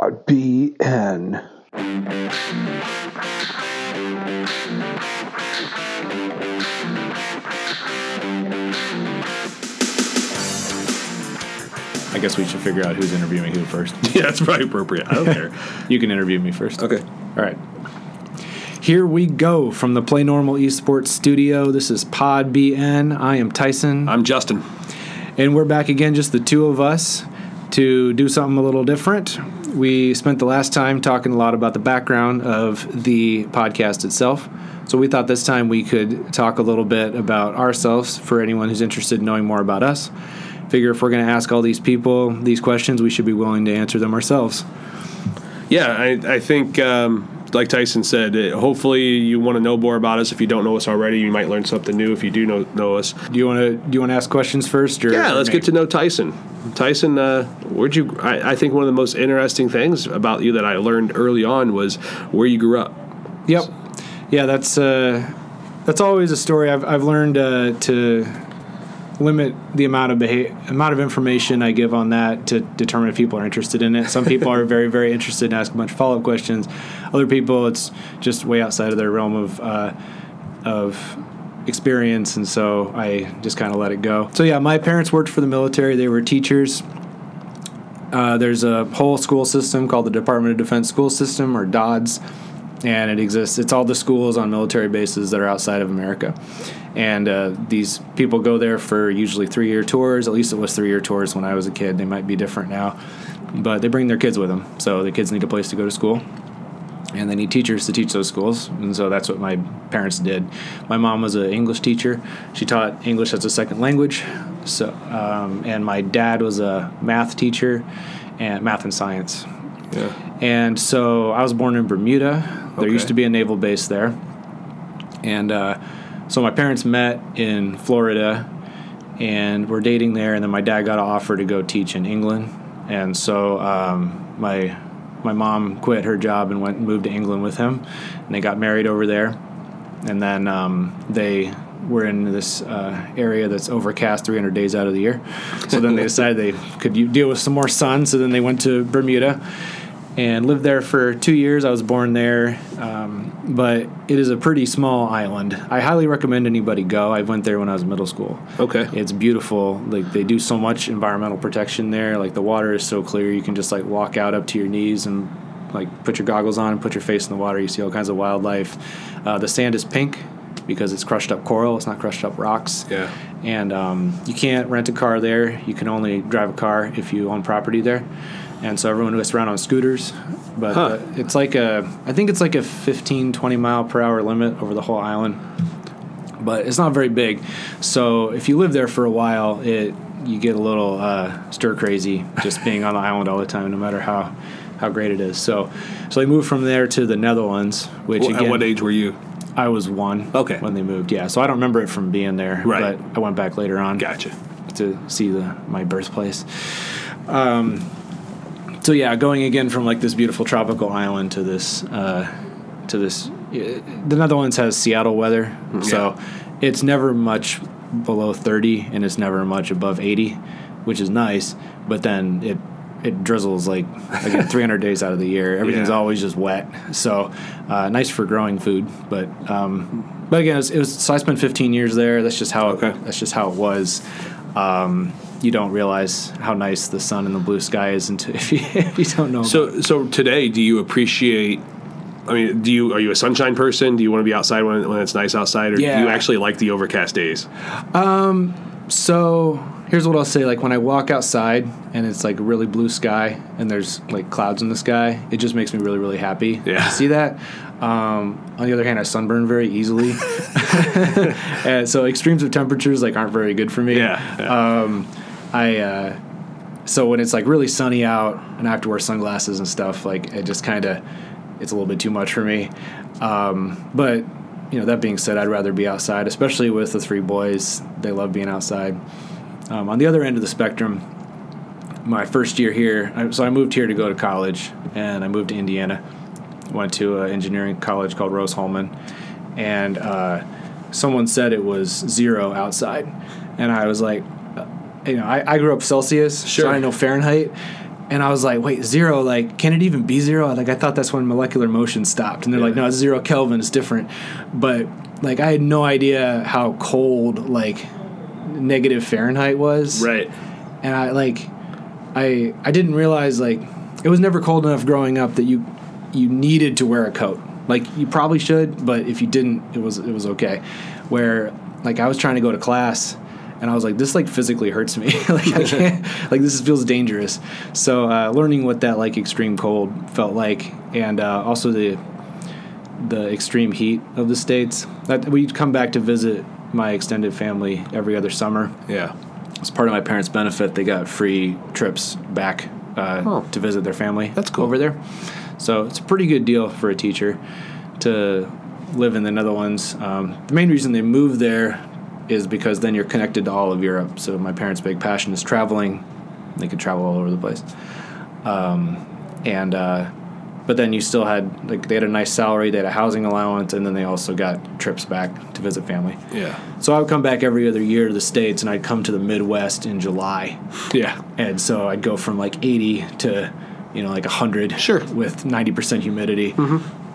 Pod BN. I guess we should figure out who's interviewing who first. Yeah, that's probably appropriate. I don't care. You can interview me first. Okay. All right. Here we go from the Play Normal Esports studio. This is Pod BN. I am Tyson. I'm Justin. And we're back again, just the two of us, to do something a little different. We spent the last time talking a lot about the background of the podcast itself. So we thought this time we could talk a little bit about ourselves for anyone who's interested in knowing more about us. Figure if we're going to ask all these people these questions, we should be willing to answer them ourselves. Yeah, I, I think, um, like Tyson said, hopefully you want to know more about us. If you don't know us already, you might learn something new. If you do know, know us, Do you want to do you want to ask questions first? Or yeah, let's me? get to know Tyson. Tyson, uh, where'd you? I, I think one of the most interesting things about you that I learned early on was where you grew up. Yep. Yeah, that's uh, that's always a story. I've I've learned uh, to limit the amount of beha- amount of information I give on that to determine if people are interested in it. Some people are very very interested and ask a bunch of follow up questions. Other people, it's just way outside of their realm of uh, of experience, and so I just kind of let it go. So yeah, my parents worked for the military. They were teachers. Uh, there's a whole school system called the Department of Defense School System, or DODS, and it exists. It's all the schools on military bases that are outside of America. And uh, these people go there for usually three year tours. At least it was three year tours when I was a kid. They might be different now. But they bring their kids with them. So the kids need a place to go to school. And they need teachers to teach those schools. And so that's what my parents did. My mom was an English teacher. She taught English as a second language. So, um, and my dad was a math teacher and math and science. Yeah. And so I was born in Bermuda. There Okay. used to be a naval base there. And uh, so my parents met in Florida and were dating there. And then my dad got an offer to go teach in England. And so um, my my mom quit her job and went and moved to England with him. And they got married over there. And then um, they were in this uh, area that's overcast 300 days out of the year. So then they decided they could deal with some more sun. So then they went to Bermuda and lived there for two years. I was born there, um, but it is a pretty small island. I highly recommend anybody go. I went there when I was in middle school. Okay. It's beautiful. Like they do so much environmental protection there. Like the water is so clear, you can just like walk out up to your knees and like put your goggles on and put your face in the water. You see all kinds of wildlife. Uh, the sand is pink because it's crushed up coral. It's not crushed up rocks. Yeah. And um, you can't rent a car there. You can only drive a car if you own property there. And so everyone gets around on scooters. But Huh. uh, it's like a, I think it's like a 15, 20 mile per hour limit over the whole island. But it's not very big. So if you live there for a while, it you get a little uh, stir crazy just being on the island all the time, no matter how how great it is. So so they moved from there to the Netherlands, which Well, again, at what age were you? I was one. Okay. When they moved, yeah. So I don't remember it from being there. Right. But I went back later on. Gotcha. To see the my birthplace. Um. So yeah, going again from like this beautiful tropical island to this uh, to this. uh, The Netherlands has Seattle weather, so it's never much below thirty, and it's never much above eighty, which is nice. But then it it drizzles like again 300 days out of the year. Everything's Yeah. always just wet. So uh, nice for growing food, but um, but again, it was, it was. So I spent 15 years there. That's just how Okay. it, that's just how it was. Um, you don't realize how nice the sun and the blue sky is until if you, if you don't know. So so today, do you appreciate? I mean, do you are you a sunshine person? Do you want to be outside when, when it's nice outside, or Yeah. do you actually like the overcast days? So here's what I'll say: like when I walk outside and it's like really blue sky and there's like clouds in the sky, it just makes me really really happy. Yeah. to see that. Um, on the other hand, I sunburn very easily, and so extremes of temperatures like aren't very good for me. Yeah, Um, I. Uh, so when it's like really sunny out and I have to wear sunglasses and stuff, like it just kind of it's a little bit too much for me. Um, but you know, that being said, I'd rather be outside, especially with the three boys. They love being outside. Um, on the other end of the spectrum, my first year here, I, so I moved here to go to college, and I moved to Indiana. Went to an engineering college called Rose-Hulman, and uh, someone said it was zero outside, and I was like, you know, I, I grew up Celsius, Sure. so I know Fahrenheit, and I was like, wait, zero, like, can it even be zero? Like, I thought that's when molecular motion stopped. And they're like, no, it's zero Kelvin, it's different. But, like, I had no idea how cold, like, negative Fahrenheit was. Right. And I, like, I, I didn't realize, like, it was never cold enough growing up that you, you needed to wear a coat. Like, you probably should, but if you didn't, it was, it was okay. Where, like, I was trying to go to class and I was like, this like physically hurts me. like I can't, like this feels dangerous. So uh, learning what that like extreme cold felt like, and uh, also the the extreme heat of the states. That we'd come back to visit my extended family every other summer. Yeah. As part of my parents' benefit, they got free trips back uh, Oh. to visit their family. That's cool. over there. So it's a pretty good deal for a teacher to live in the Netherlands. Um, the main reason they moved there is because then you're connected to all of Europe. So my parents' big passion is traveling. They could travel all over the place. Um, and uh, but then you still had like they had a nice salary, they had a housing allowance, and then they also got trips back to visit family. Yeah. So I would come back every other year to the states, and I'd come to the Midwest in July, Yeah. and so I'd go from like 80 to you know like 100 Sure. Mm-hmm. with 90% humidity.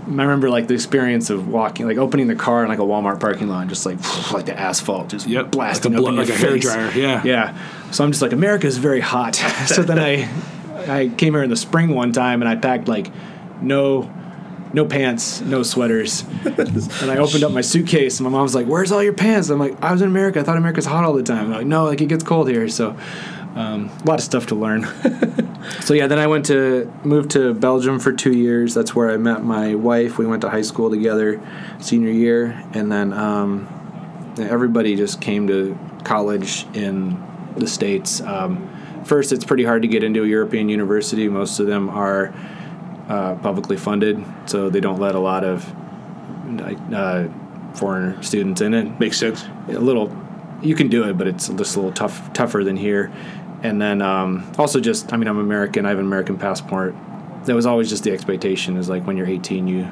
I remember like the experience of walking, like opening the car in like a Walmart parking lot, and just like like the asphalt just Yep. blasting Like a up in your like a face. hairdryer, yeah. yeah. So I'm just like America is very hot. so then I I came here in the spring one time, and I packed like no no pants, no sweaters. and I opened up my suitcase, and my mom's like, "Where's all your pants?" I'm like, "I was in America. I thought America's hot all the time." I'm like, "No, like it gets cold here." So, um, a lot of stuff to learn. so yeah, then I went to moved to Belgium for two years. That's where I met my wife. We went to high school together, senior year, and then um, everybody just came to college in the states. Um, first, it's pretty hard to get into a European university. Most of them are uh, publicly funded, so they don't let a lot of uh, foreign students in it. Makes sense. A little, you can do it, but it's just a little tough, tougher than here. And then um, also just, I mean, I'm American. I have an American passport. That was always just the expectation is like when you're 18, you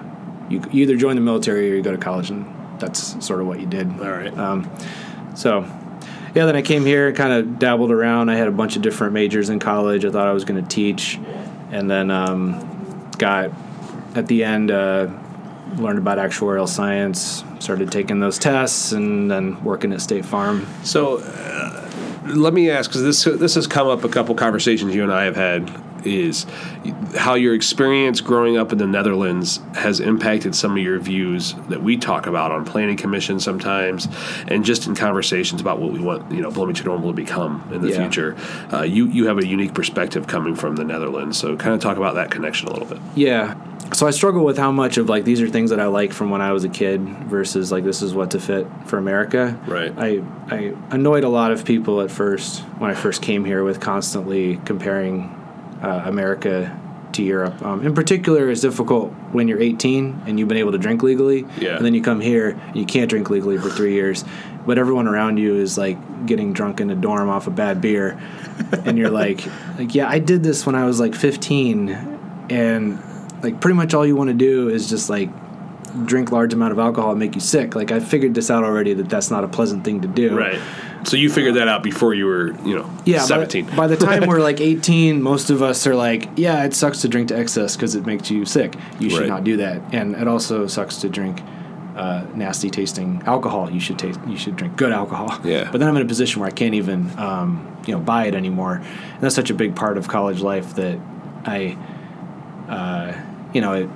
you, you either join the military or you go to college, and that's sort of what you did. All right. Um, so, yeah, then I came here and kind of dabbled around. I had a bunch of different majors in college. I thought I was going to teach, and then um, got at the end uh, learned about actuarial science. Started taking those tests, and then working at State Farm. So, uh, let me ask because this this has come up a couple conversations you and I have had is how your experience growing up in the Netherlands has impacted some of your views that we talk about on planning commission sometimes, and just in conversations about what we want you know Bloomington Normal to become in the Yeah. future. Uh, you you have a unique perspective coming from the Netherlands, so kind of talk about that connection a little bit. Yeah. So I struggle with how much of like these are things that I like from when I was a kid versus like this is what to fit for America. Right. I I annoyed a lot of people at first when I first came here with constantly comparing uh, America to Europe. Um, in particular, it's difficult when you're 18 and you've been able to drink legally, Yeah. and then you come here and you can't drink legally for three years, but everyone around you is like getting drunk in a dorm off a bad beer, and you're like, like yeah, I did this when I was like 15, and like pretty much all you want to do is just like drink large amount of alcohol and make you sick. Like I figured this out already that that's not a pleasant thing to do. Right. So you figured that out before you were you know Yeah, by seventeen. By, the time we're like 18, most of us are like, yeah, it sucks to drink to excess because it makes you sick. You should Right. not do that. And it also sucks to drink uh, nasty tasting alcohol. You should taste. You should drink good alcohol. Yeah. But then I'm in a position where I can't even, um, you know, buy it anymore. And that's such a big part of college life that I, uh, you know, it,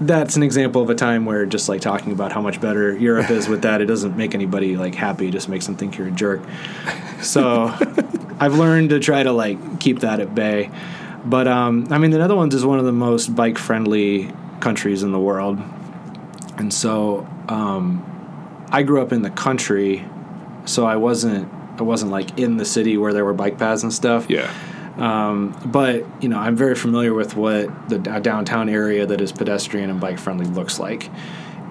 that's an example of a time where just like talking about how much better Europe is with that, it doesn't make anybody like happy. It just makes them think you're a jerk. So I've learned to try to like keep that at bay. But um, I mean, the Netherlands is one of the most bike friendly countries in the world. And so um, I grew up in the country, so I wasn't I wasn't like in the city where there were bike paths and stuff. yeah. Um, but you know, I'm very familiar with what the downtown area that is pedestrian and bike friendly looks like,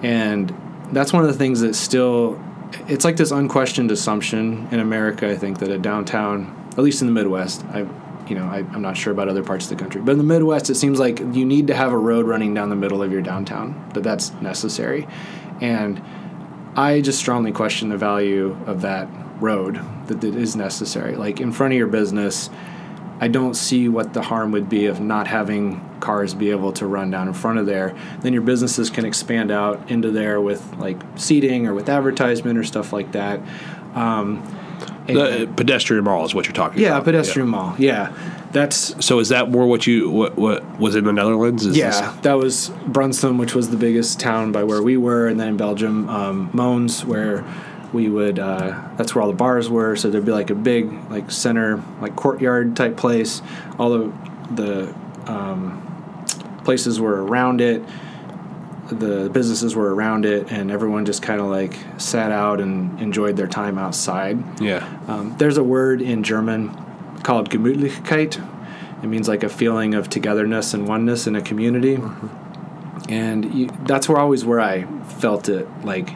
and that's one of the things that still, it's like this unquestioned assumption in America. I think that a downtown, at least in the Midwest, I, you know, I, I'm not sure about other parts of the country, but in the Midwest, it seems like you need to have a road running down the middle of your downtown. That that's necessary, and I just strongly question the value of that road that it is necessary. Like in front of your business, I don't see what the harm would be of not having cars be able to run down in front of there. Then your businesses can expand out into there with like seating or with advertisement or stuff like that. Um, The pedestrian mall is what you're talking about. yeah, about. pedestrian mall. Yeah, that's So is that more what you what what was in the Netherlands? Is yeah. this- That was Brunssum, which was the biggest town by where we were, and then in Belgium, um, Mons, where we would. Uh, that's where all the bars were. So there'd be like a big like center like courtyard type place. All the the um, places were around it. The businesses were around it, and everyone just kind of like sat out and enjoyed their time outside. yeah. Um, there's a word in German called Gemütlichkeit. It means like a feeling of togetherness and oneness in a community. And you, that's where always where I felt it like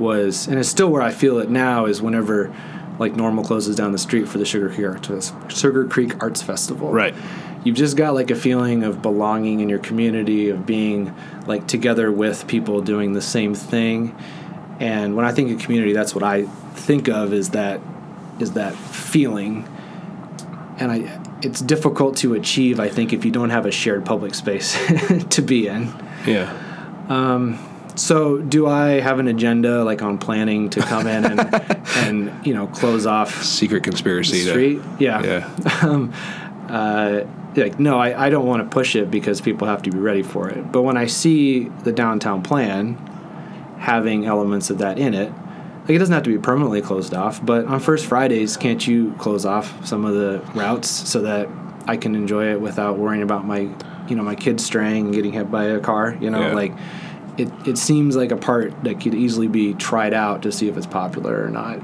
was, and it's still where I feel it now is whenever like normal closes down the street for the Sugar Creek Arts, Sugar Creek Arts Festival. Right. You've just got like a feeling of belonging in your community, of being like together with people doing the same thing. And when I think of community, that's what I think of is that is that feeling. And I it's difficult to achieve, I think, if you don't have a shared public space to be in. Yeah. Um, So, do I have an agenda like on planning to come in and and you know close off Secret conspiracy. to- street? Yeah. Yeah. uh, like no, I, I don't want to push it because people have to be ready for it. But when I see the downtown plan having elements of that in it, like it doesn't have to be permanently closed off. But on first Fridays, can't you close off some of the routes so that I can enjoy it without worrying about my you know my kids straying and getting hit by a car? You know, Yeah. like it it seems like a part that could easily be tried out to see if it's popular or not.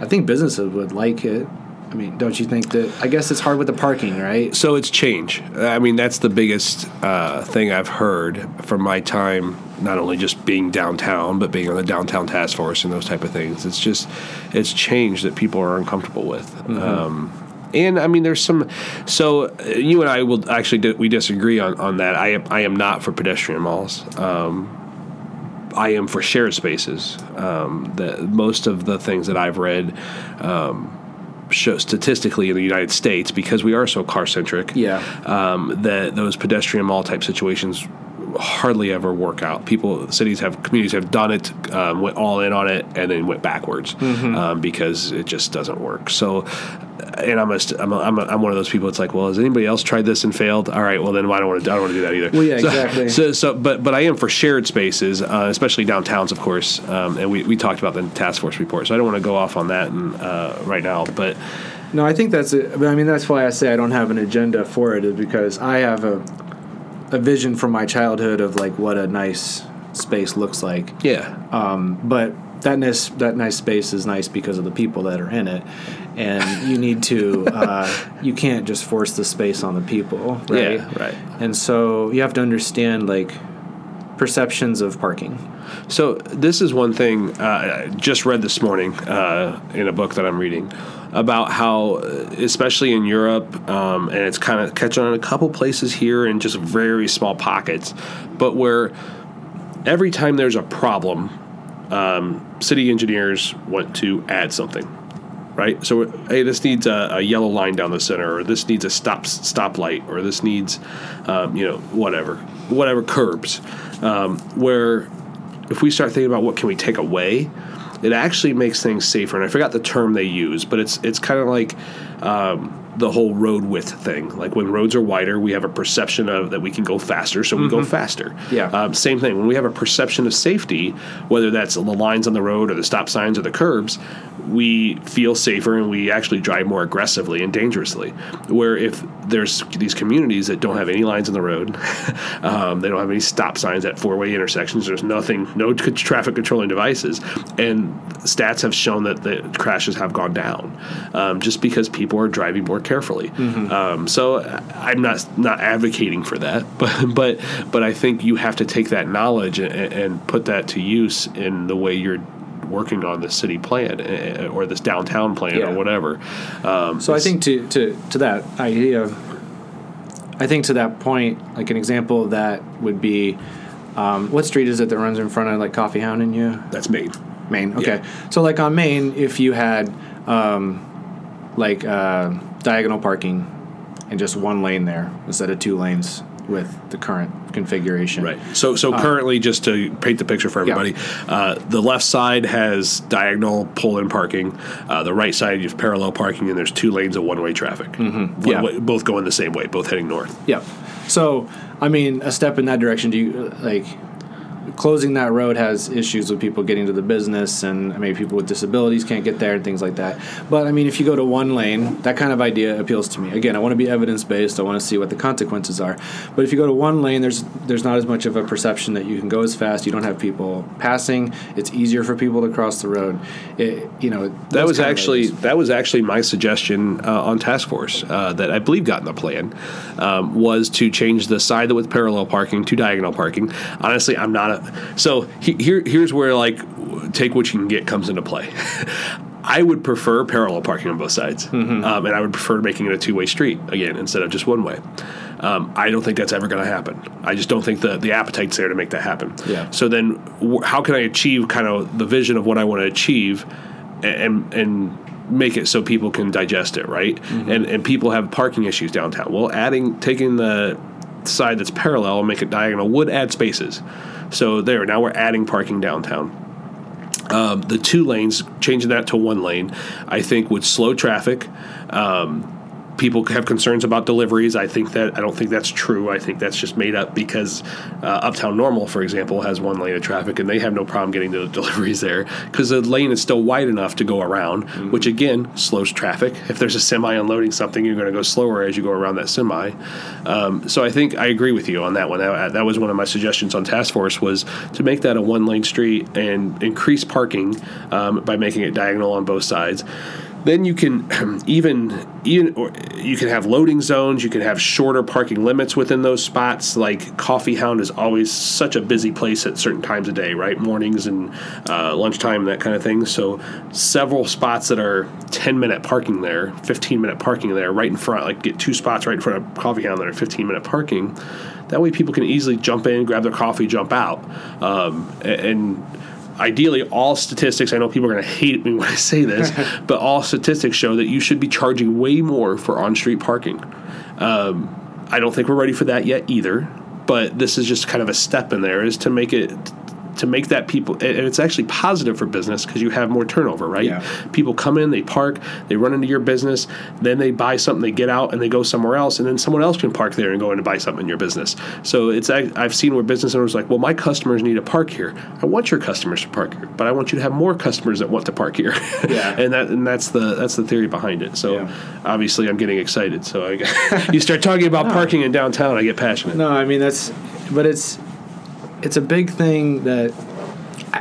I think businesses would like it. I mean, don't you think that? I guess it's hard with the parking, right? So it's change. I mean, that's the biggest uh, thing I've heard from my time, not only just being downtown, but being on the downtown task force and those type of things. It's just, it's change that people are uncomfortable with. Um, and I mean, there's some. So uh, you and I will actually we disagree on, on that. I am I am not for pedestrian malls. Um, I am for shared spaces. Um, the most of the things that I've read um, show statistically in the United States because we are so car centric. Yeah. Um, that those pedestrian mall type situations hardly ever work out. People, cities have communities have done it, um, went all in on it, and then went backwards um, because it just doesn't work. So. And I'm, a, I'm, a, I'm, a, I'm one of those people. It's like, well, has anybody else tried this and failed? All right, well then, I don't want to. I don't want to do that either. Well, yeah, So- exactly. So, so, but but I am for shared spaces, uh, especially downtowns, of course. Um, and we, we talked about the task force report, so I don't want to go off on that and, uh, right now. But No, I think that's it. I mean, that's why I say I don't have an agenda for it, is because I have a a vision from my childhood of like what a nice space looks like. yeah, Um, but that nice that nice space is nice because of the people that are in it, and you need to uh, you can't just force the space on the people, right? Yeah, right. And so you have to understand like perceptions of parking. So this is one thing uh, I just read this morning uh, in a book that I'm reading about how, especially in Europe, um, and it's kind of catching on a couple places here in just very small pockets, but where every time there's a problem, um, city engineers want to add something. Right, so hey, this needs a, a yellow line down the center, or this needs a stop stoplight, or this needs, um, you know, whatever, whatever curbs. Um, where if we start thinking about what can we take away, it actually makes things safer. And I forgot the term they use, but it's it's kind of like um, the whole road width thing. Like when roads are wider, we have a perception of that we can go faster, so we go faster. Yeah. Um, same thing when we have a perception of safety, whether that's the lines on the road or the stop signs or the curbs, we feel safer and we actually drive more aggressively and dangerously. Where if there's these communities that don't have any lines on the road, um, they don't have any stop signs at four-way intersections. There's nothing, no c- traffic controlling devices, and stats have shown that the crashes have gone down um, just because people are driving more carefully. Um, so I'm not not advocating for that, but but but I think you have to take that knowledge and, and put that to use in the way you're working on the city plan eh, or this downtown plan Yeah. or whatever. Um, So I think to, to, to that idea, I think to that point, like an example of that would be, um, what street is it that runs in front of like Coffee Hound and you? that's Main. Main. Okay. So like on Main, if you had um, like uh, diagonal parking and just one lane there instead of two lanes with the current configuration. Right. So, so currently, just to paint the picture for Uh, Yeah. everybody, uh, the left side has diagonal pull-in parking. Uh, the right side you have parallel parking, and there's two lanes of one-way traffic. Mm-hmm. Yeah. both going the same way, both heading north. Yep. So, I mean, a step in that direction. Do you like closing that road has issues with people getting to the business, and maybe people with disabilities can't get there and things like that. But I mean, if you go to one lane, that kind of idea appeals to me. Again, I want to be evidence based. I want to see what the consequences are. But if you go to one lane, there's there's not as much of a perception that you can go as fast. You don't have people passing. It's easier for people to cross the road. It, you know, That was actually that was actually my suggestion uh, on task force uh, that I believe got in the plan um, was to change the side with parallel parking to diagonal parking. Honestly, I'm not a so he, here here's where like take what you can get comes into play. I would prefer parallel parking on both sides, Mm-hmm. um, and I would prefer making it a two way street again instead of just one way. Um, I don't think that's ever going to happen. I just don't think the the appetite's there to make that happen. Yeah. So then, how can I achieve kind of the vision of what I want to achieve, and and make it so people can digest it, right? Mm-hmm. And and people have parking issues downtown. Well, adding taking the side that's parallel and make it diagonal would add spaces. So there, now we're adding parking downtown. Um, the two lanes, changing that to one lane, I think would slow traffic. Um, people have concerns about deliveries. I think that I don't think that's true. I think that's just made up because uh, Uptown Normal, for example, has one lane of traffic and they have no problem getting the deliveries there because the lane is still wide enough to go around, which again slows traffic. If there's a semi unloading something, you're going to go slower as you go around that semi. Um, so I think I agree with you on that one. That, that was one of my suggestions on task force was to make that a one lane street and increase parking um, by making it diagonal on both sides then you can even even or you can have loading zones. You can have shorter parking limits within those spots. Like coffee hound is always such a busy place at certain times of day right? Mornings and uh, lunchtime that kind of thing. So several spots that are 10 minute parking there 15 minute parking there right in front like get two spots right in front of coffee hound that are 15 minute parking. That way people can easily jump in grab their coffee jump out. Um, a- and ideally all statistics i know people are going to hate me when i say this but all statistics show that you should be charging way more for on-street parking. Um, i don't think we're ready for that yet either but this is just kind of a step in there is to make it to make that people and it's actually positive for business because you have more turnover right? Yeah. people come in they park they run into your business then they buy something they get out and they go somewhere else and then someone else can park there and go in and buy something in your business. So it's i've seen where business owners are like well my customers need to park here. I want your customers to park here but i want you to have more customers that want to park here. Yeah. and that and that's the that's the theory behind it. So Yeah. obviously i'm getting excited. So I, you start talking about parking in downtown i get passionate. No, I mean that's, but it's it's a big thing that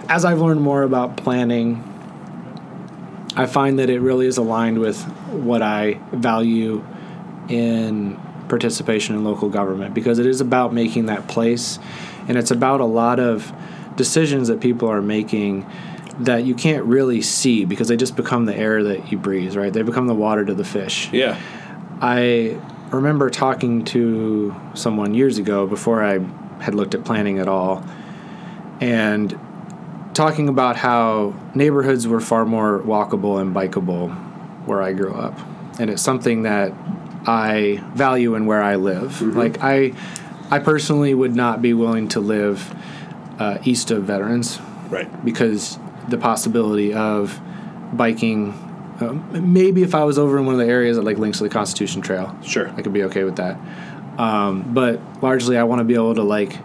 as I've learned more about planning, I find that it really is aligned with what I value in participation in local government because it is about making that place and it's about a lot of decisions that people are making that you can't really see because they just become the air that you breathe, right? They become the water to the fish. yeah I remember talking to someone years ago before I had looked at planning at all and talking about how neighborhoods were far more walkable and bikeable where I grew up. And it's something that I value in where I live. Like I I personally would not be willing to live uh, east of Veterans right because the possibility of biking um, maybe if I was over in one of the areas that like links to the Constitution Trail, Sure. I could be okay with that. Um, but largely, I want to be able to like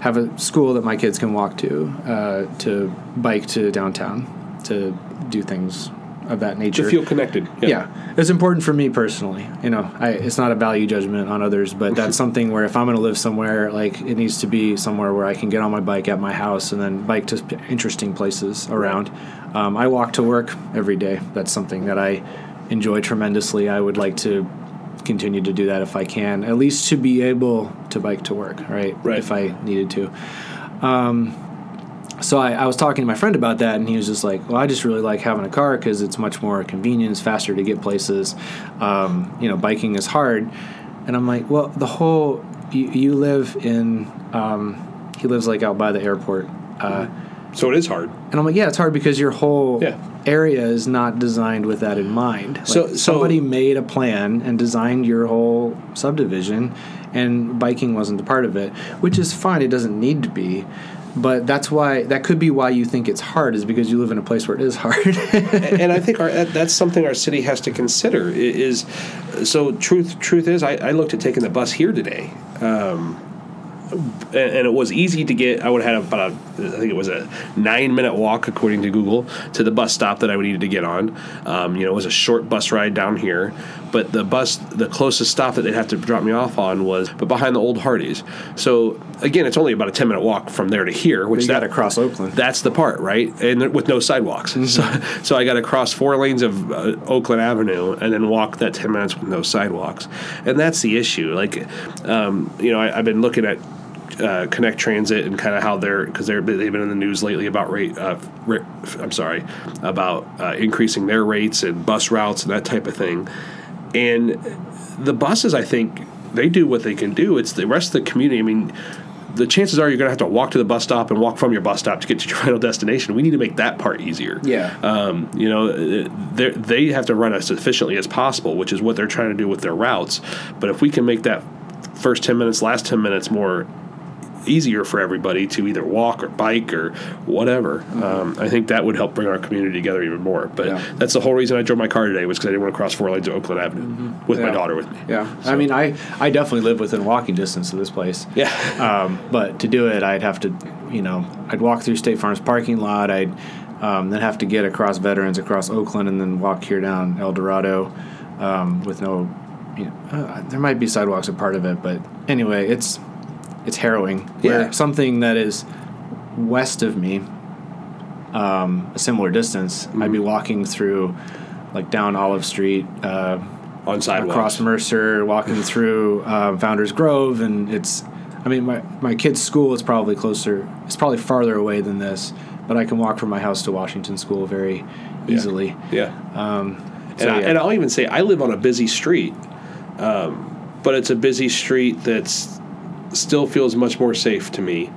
have a school that my kids can walk to, uh, to bike to downtown, to do things of that nature. to feel connected yeah. it's important for me personally. You know, I, it's not a value judgment on others, but that's something where if I'm going to live somewhere, like it needs to be somewhere where I can get on my bike at my house and then bike to interesting places around. Um, I walk to work every day. That's something that I enjoy tremendously. I would like to continue to do that if I can, at least to be able to bike to work, right? Right. If I needed to. Um, so I, I was talking to my friend about that, and he was just like, "Well, I just really like having a car because it's much more convenient, it's faster to get places. Um, you know, biking is hard." And I'm like, "Well, the whole you, you live in um, he lives like out by the airport, uh, so it is hard and I'm like, yeah, it's hard because your whole Yeah. Area is not designed with that in mind. Like So- so- somebody made a plan and designed your whole subdivision, and biking wasn't a part of it, which is fine. It doesn't need to be. But that's why that could be why you think it's hard is because you live in a place where it is hard. and I think our, that's something our city has to consider. Is so truth. Truth is, I, I looked at taking the bus here today, um, and, and it was easy to get. I would have had about a, I think it was a nine minute walk according to Google to the bus stop that I would needed to get on. Um, you know, it was a short bus ride down here, but the bus, the closest stop that they'd have to drop me off on was, but behind the old Hardee's. So again, it's only about a ten minute walk from there to here, which that across Oakland. that's the part, right? And with no sidewalks. So, so I got to cross four lanes of uh, Oakland Avenue and then walk that 10 minutes with no sidewalks. And that's the issue. Like, um, you know, I, I've been looking at uh, Connect Transit and kind of how they're, because they're, they've been in the news lately about rate, uh, I'm sorry, about uh, increasing their rates and bus routes and that type of thing. And the buses, I think, they do what they can do. It's the rest of the community. I mean, the chances are you're going to have to walk to the bus stop and walk from your bus stop to get to your final destination. We need to make that part easier. Yeah. Um, you know, they they have to run as efficiently as possible, which is what they're trying to do with their routes. But if we can make that first 10 minutes, last 10 minutes more easier for everybody to either walk or bike or whatever, um, I think that would help bring our community together even more. But Yeah. that's the whole reason I drove my car today was because I didn't want to cross four lanes of Oakland Avenue with my daughter with me. Yeah, I mean, I I definitely live within walking distance of this place. Yeah. Um, but to do it, I'd have to, you know, I'd walk through State Farm's parking lot. I'd um, then have to get across Veterans, across Oakland, and then walk here down El Dorado um, with no. You know, uh, there might be sidewalks a part of it, but anyway, it's it's harrowing. Where Yeah. something that is west of me, um, a similar distance, I'd be walking through, like down Olive Street. Uh, On sidewalks. across Mercer, walking through um, Founders Grove, and it's. I mean, my my kid's school is probably closer. It's probably farther away than this, but I can walk from my house to Washington School very easily. Yeah. Um, And, I, yeah. and I'll even say I live on a busy street, um, but it's a busy street that's still feels much more safe to me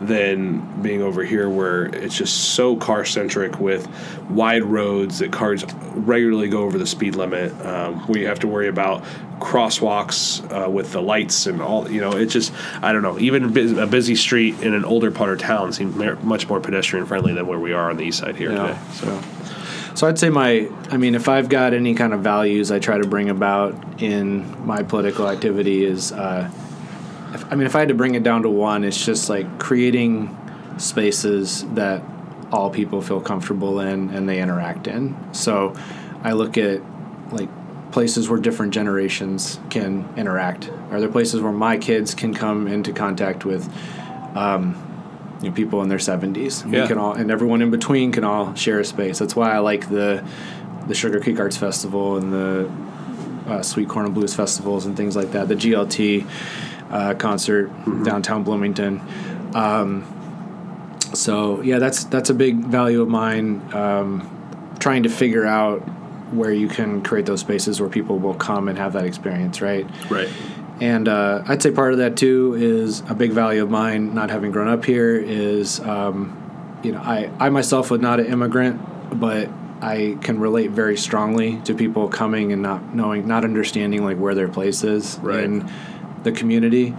than being over here where it's just so car centric with wide roads that cars regularly go over the speed limit. Um, where you have to worry about crosswalks uh, with the lights and all. You know, it just I don't know. Even a busy street in an older part of town seems much more pedestrian friendly than where we are on the east side here Yeah. today. So. So, so I'd say my, I mean, if I've got any kind of values I try to bring about in my political activity is, uh, if, I mean, if I had to bring it down to one, it's just like creating spaces that all people feel comfortable in and they interact in. So I look at like places where different generations can interact. Are there places where my kids can come into contact with you know, people in their 70s. Yeah. We can all, and everyone in between can all share a space. That's why I like the the Sugar Creek Arts Festival and the uh, Sweet Corn and Blues festivals and things like that. The GLT uh, concert downtown Bloomington. Um, so yeah, that's that's a big value of mine. Um, trying to figure out where you can create those spaces where people will come and have that experience, right? Right. And uh, I'd say part of that too is a big value of mine, not having grown up here, is um, you know I I myself was not an immigrant, but I can relate very strongly to people coming and not knowing, not understanding like where their place is Right. in the community,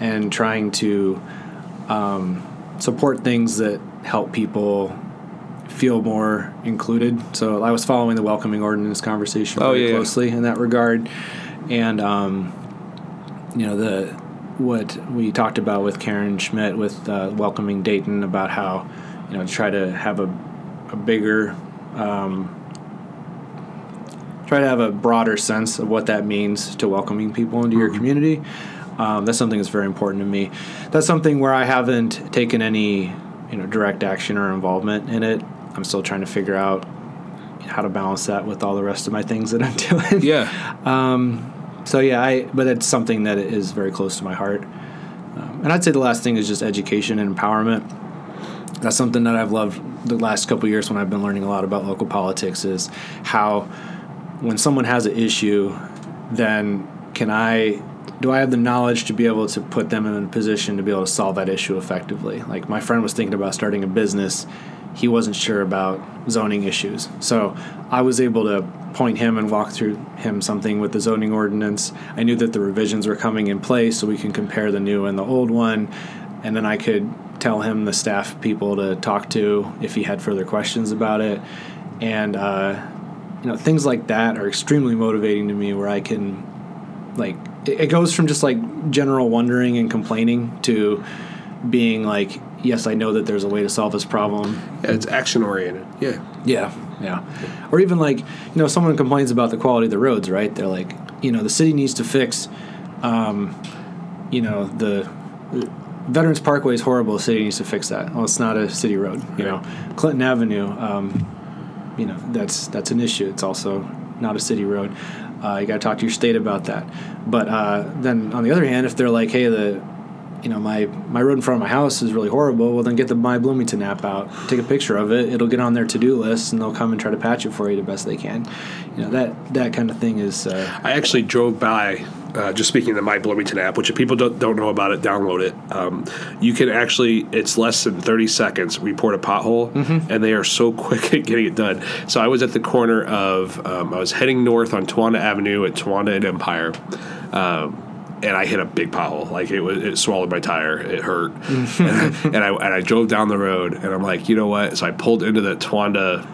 and trying to um, support things that help people feel more included. So I was following the welcoming ordinance conversation Oh, very yeah, yeah. closely in that regard, and um, you know the what we talked about with Karen Schmidt with uh, welcoming Dayton about how you know try to have a, a bigger um, try to have a broader sense of what that means to welcoming people into your community. Um, that's something that's very important to me. That's something where I haven't taken any you know direct action or involvement in it. I'm still trying to figure out how to balance that with all the rest of my things that I'm doing. Yeah. So yeah, I but it's something that is very close to my heart. Um, and I'd say the last thing is just education and empowerment. That's something that I've loved the last couple of years when I've been learning a lot about local politics is how when someone has an issue, then can I do I have the knowledge to be able to put them in a position to be able to solve that issue effectively? Like my friend was thinking about starting a business. he wasn't sure about zoning issues. So I was able to point him and walk through him something with the zoning ordinance. I knew that the revisions were coming in place, so we can compare the new and the old one, and then I could tell him the staff people to talk to if he had further questions about it, and uh, you know things like that are extremely motivating to me, where I can like it goes from just like general wondering and complaining to being like yes i know that there's a way to solve this problem Yeah, it's action oriented. Yeah. yeah, yeah. Or even like, you know, someone complains about the quality of the roads, right? They're like, you know, the city needs to fix, um, you know, the Veterans Parkway is horrible. The city needs to fix that. Well, it's not a city road, you know. Clinton Avenue, um, you know, that's that's an issue. It's also not a city road. Uh, you got to talk to your state about that. But uh, then on the other hand, if they're like, hey, the you know my my road in front of my house is really horrible well then get the my bloomington app out take a picture of it it'll get on their to-do list and they'll come and try to patch it for you the best they can you know that that kind of thing is uh, I actually drove by. Uh, just speaking of the My Bloomington app, which if people don't, don't know about it, download it. Um, you can actually, it's less than 30 seconds, report a pothole, and they are so quick at getting it done. So I was at the corner of, um, I was heading north on Towanda Avenue at Towanda and Empire. Um, and I hit a big pothole. Like it was, it swallowed my tire. It hurt, and, I, and I and I drove down the road, and I'm like, you know what? So I pulled into the Towanda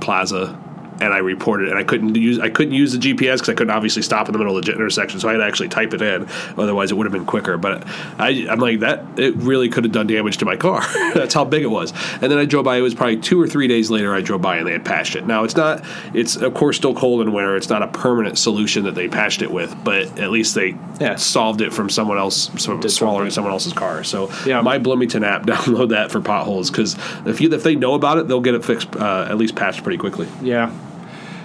Plaza, and I reported. it. And I couldn't use I couldn't use the GPS because I couldn't obviously stop in the middle of the intersection. So I had to actually type it in. Otherwise, it would have been quicker. But I, I'm like that. It really could have done damage to my car. That's how big it was. And then I drove by. It was probably two or three days later. I drove by and they had patched it. Now it's not. It's of course still cold in winter. It's not a permanent solution that they patched it with, but at least they Yeah. solved it from someone else from swallowing someone else's car. So Yeah. my Bloomington app, download that for potholes because if you if they know about it, they'll get it fixed uh, at least patched pretty quickly. yeah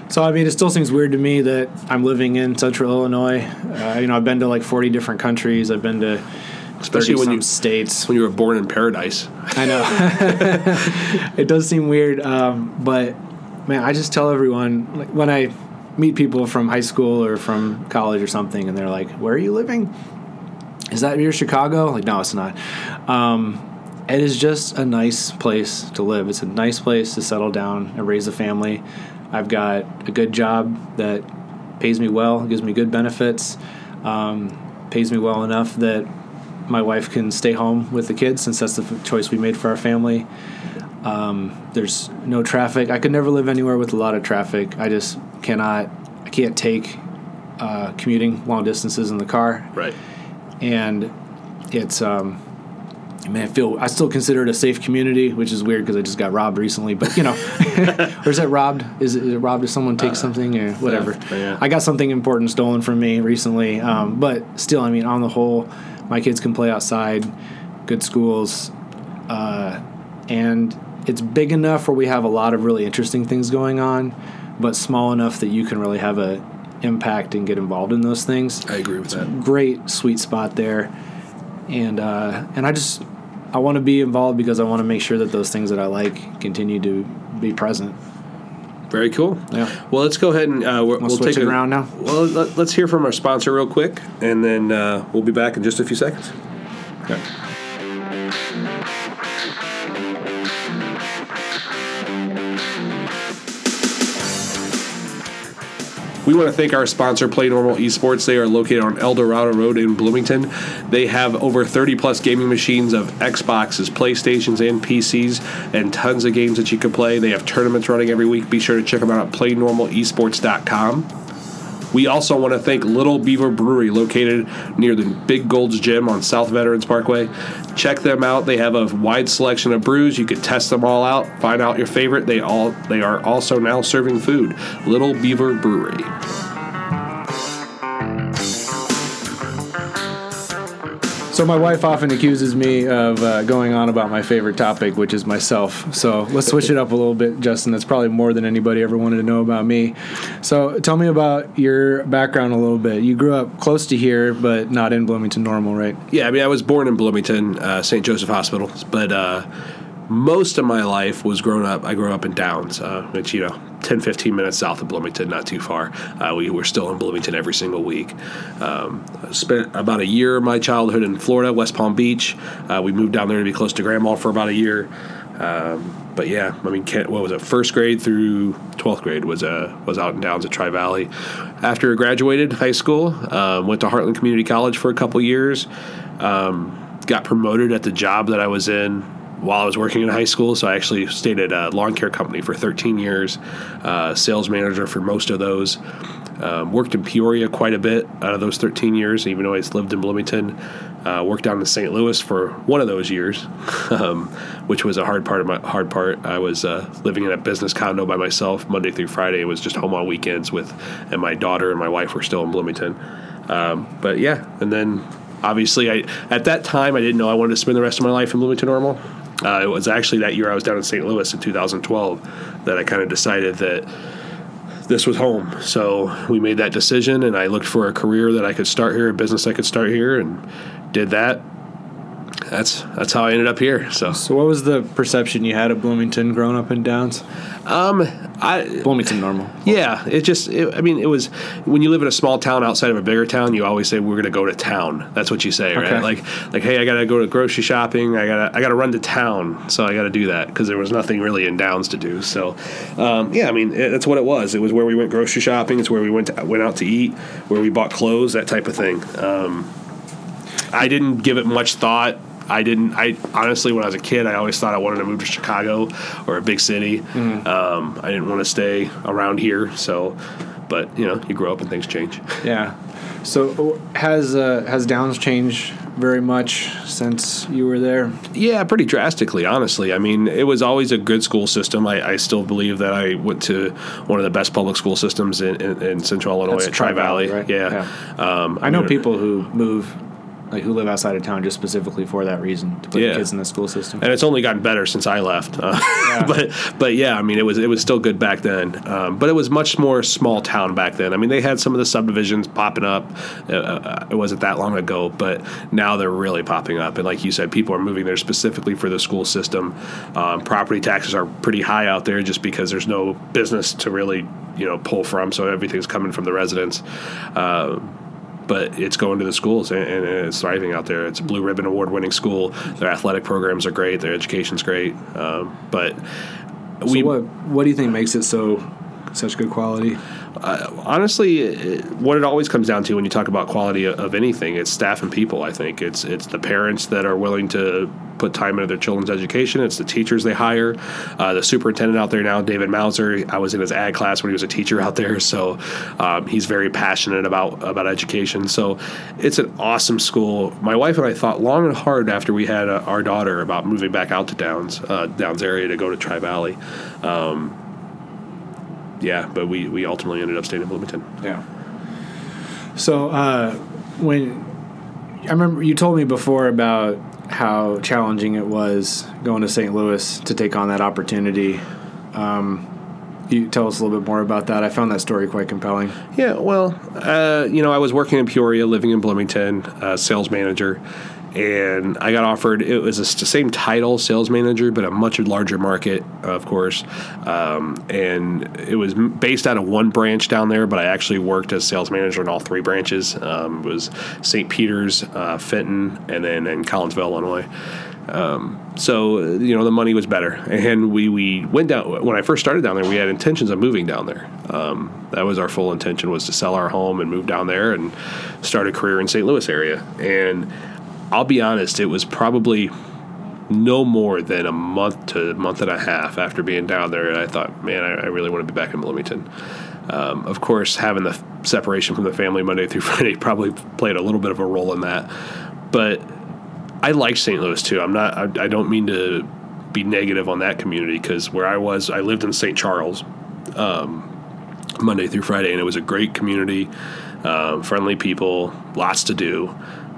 so i mean it still seems weird to me that i'm living in central illinois uh, you know i've been to like 40 different countries i've been to Especially when some you- states When you were born in paradise, I know. it does seem weird, um, but man, I just tell everyone like, when I meet people from high school or from college or something, and they're like, "Where are you living? Is that near Chicago?" Like, no, it's not. Um, it is just a nice place to live. It's a nice place to settle down and raise a family. I've got a good job that pays me well, gives me good benefits, um, pays me well enough that my wife can stay home with the kids since that's the choice we made for our family. Um, there's no traffic. I could never live anywhere with a lot of traffic. I just cannot. I can't take uh, commuting long distances in the car, right? and it's. Um, I mean, I feel I still consider it a safe community, which is weird because I just got robbed recently. But you know, or is that robbed? Is it, is it robbed if someone takes something or whatever? theft, yeah. I got something important stolen from me recently, um, but still, I mean, on the whole, my kids can play outside, good schools, uh, and it's big enough where we have a lot of really interesting things going on, but small enough that you can really have a impact and get involved in those things I agree with that. great sweet spot there and uh, and I just I want to be involved because I want to make sure that those things that I like continue to be present. Very cool. Yeah. Well, let's go ahead and uh, we'll switch take it a- around now? Well, let, let's hear from our sponsor real quick, and then uh, we'll be back in just a few seconds. Okay. We want to thank our sponsor, Play Normal Esports. They are located on El Dorado Road in Bloomington. They have over 30 plus gaming machines of Xboxes, PlayStations, and PCs, and tons of games that you can play. They have tournaments running every week. Be sure to check them out at playnormalesports.com. We also want to thank Little Beaver Brewery, located near the Big Gold's Gym on South Veterans Parkway. Check them out. They have a wide selection of brews. You could test them all out, find out your favorite. They all they are also now serving food. Little Beaver Brewery. So my wife often accuses me of uh, going on about my favorite topic, which is myself. So let's switch it up a little bit, Justin. That's probably more than anybody ever wanted to know about me. So tell me about your background a little bit. You grew up close to here, but not in Bloomington Normal, right? Yeah, I mean, I was born in Bloomington, uh, St. Joseph Hospital, but uh, most of my life was grown up. I grew up in Downs, uh, which, you know, 10, 15 minutes south of Bloomington, not too far. Uh, we were still in Bloomington every single week. Um, spent about a year of my childhood in Florida, West Palm Beach. Uh, we moved down there to be close to grandma for about a year. Um, but yeah, I mean, Kent, what was it? First grade through twelfth grade was uh, was out and downs at Tri Valley. After I graduated high school, um, went to Heartland Community College for a couple years. Um, got promoted at the job that I was in while I was working in high school. So I actually stayed at a lawn care company for 13 years, uh, sales manager for most of those. Um, worked in Peoria quite a bit out of those 13 years, even though I lived in Bloomington. Uh, worked down in St. Louis for one of those years, um, which was a hard part of my hard part. I was uh, living in a business condo by myself Monday through Friday. It was just home on weekends with, and my daughter and my wife were still in Bloomington. Um, but yeah, and then obviously I at that time I didn't know I wanted to spend the rest of my life in Bloomington Normal. Uh, it was actually that year I was down in St. Louis in 2012 that I kind of decided that this was home. So we made that decision, and I looked for a career that I could start here, a business I could start here, and did that. That's that's how I ended up here. So, So, what was the perception you had of Bloomington growing up in Downs? um, I Bloomington normal. Yeah, it just. It, I mean, it was when you live in a small town outside of a bigger town. You always say we're going to go to town. That's what you say, Okay. right? Like, like, hey, I got to go to grocery shopping. I got to, I got to run to town. So I got to do that because there was nothing really in Downs to do. So, um, yeah, I mean, it, that's what it was. It was where we went grocery shopping. It's where we went to, went out to eat. Where we bought clothes, that type of thing. Um, I didn't give it much thought. I didn't. I honestly, when I was a kid, I always thought I wanted to move to Chicago or a big city. Um, I didn't want to stay around here. So, but you know, you grow up and things change. Yeah. So, has uh, has Downs changed very much since you were there? Yeah, pretty drastically, honestly. I mean, it was always a good school system. I, I still believe that I went to one of the best public school systems in, in, in Central Illinois That's at Tri Valley. right? Yeah. Um, I know mean, people who move, like who live outside of town, just specifically for that reason to put Yeah. kids in the school system. and it's only gotten better since I left. Uh, but but yeah, I mean it was it was still good back then. Um, but it was much more small town back then. I mean they had some of the subdivisions popping up. Uh, Uh, it wasn't that long ago, but now they're really popping up. And like you said, people are moving there specifically for the school system. Um, property taxes are pretty high out there just because there's no business to really you know pull from, so everything's coming from the residents. Uh, but it's going to the schools and, and it's thriving out there. It's a blue ribbon award winning school. Their athletic programs are great. Their education's great. Um, but So we what what do you think makes it so such good quality? Honestly, it, what it always comes down to when you talk about quality of, of anything, it's staff and people. I think it's it's the parents that are willing to put time into their children's education. It's the teachers they hire. Uh, the superintendent out there now, David Mauser. I was in his ag class when he was a teacher out there, so um, he's very passionate about about education. So it's an awesome school. My wife and I thought long and hard after we had uh, our daughter about moving back out to Downs uh, Downs area to go to Tri Valley. Um, yeah, but we, we ultimately ended up staying in Bloomington. Yeah. So uh, when I remember you told me before about how challenging it was going to St. Louis to take on that opportunity. Um, you tell us a little bit more about that. I found that story quite compelling. Yeah, well, uh, you know, I was working in Peoria, living in Bloomington, uh, sales manager, and I got offered. It was the same title, sales manager, but a much larger market, of course. Um, and it was based out of one branch down there, but I actually worked as sales manager in all three branches. Um, was St. Peter's, uh, Fenton, and then in Collinsville, Illinois. Um, so you know the money was better, and we we went down when I first started down there. We had intentions of moving down there. Um, that was our full intention was to sell our home and move down there and start a career in St. Louis area. And I'll be honest, it was probably no more than a month to a month and a half after being down there, and I thought, man, I, I really want to be back in Bloomington. Um, of course, having the separation from the family Monday through Friday probably played a little bit of a role in that, but I like St. Louis too. I'm not. I, I don't mean to be negative on that community because where I was, I lived in St. Charles, um, Monday through Friday, and it was a great community, um, friendly people, lots to do.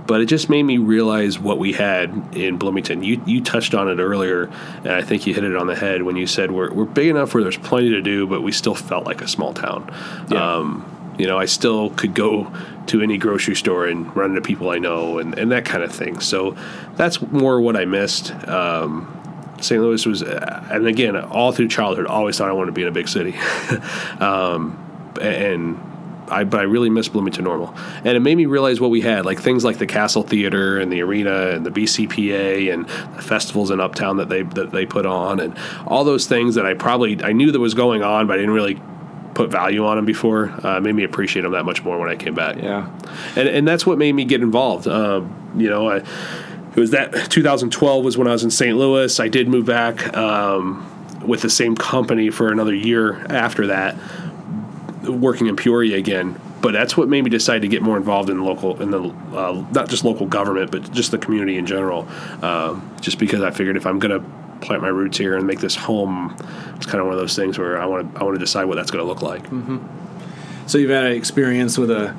But it just made me realize what we had in Bloomington. You you touched on it earlier, and I think you hit it on the head when you said we're we're big enough where there's plenty to do, but we still felt like a small town. Yeah. Um, you know, I still could go to any grocery store and run into people I know and, and that kind of thing. So that's more what I missed. Um, St. Louis was, uh, and again, all through childhood, always thought I wanted to be in a big city. um, and I but I really miss Bloomington Normal, and it made me realize what we had, like things like the Castle Theater and the Arena and the BCPA and the festivals in Uptown that they that they put on, and all those things that I probably I knew that was going on, but I didn't really put value on them before. Uh, made me appreciate them that much more when I came back. Yeah. and and that's what made me get involved. Um, you know, I, it was that 2012 was when I was in St. Louis. I did move back um, with the same company for another year after that, working in Peoria again. But that's what made me decide to get more involved in local, in the uh, not just local government, but just the community in general. Um, just because I figured if I'm going to plant my roots here and make this home, it's kind of one of those things where I want to I want to decide what that's going to look like. So you've had an experience with a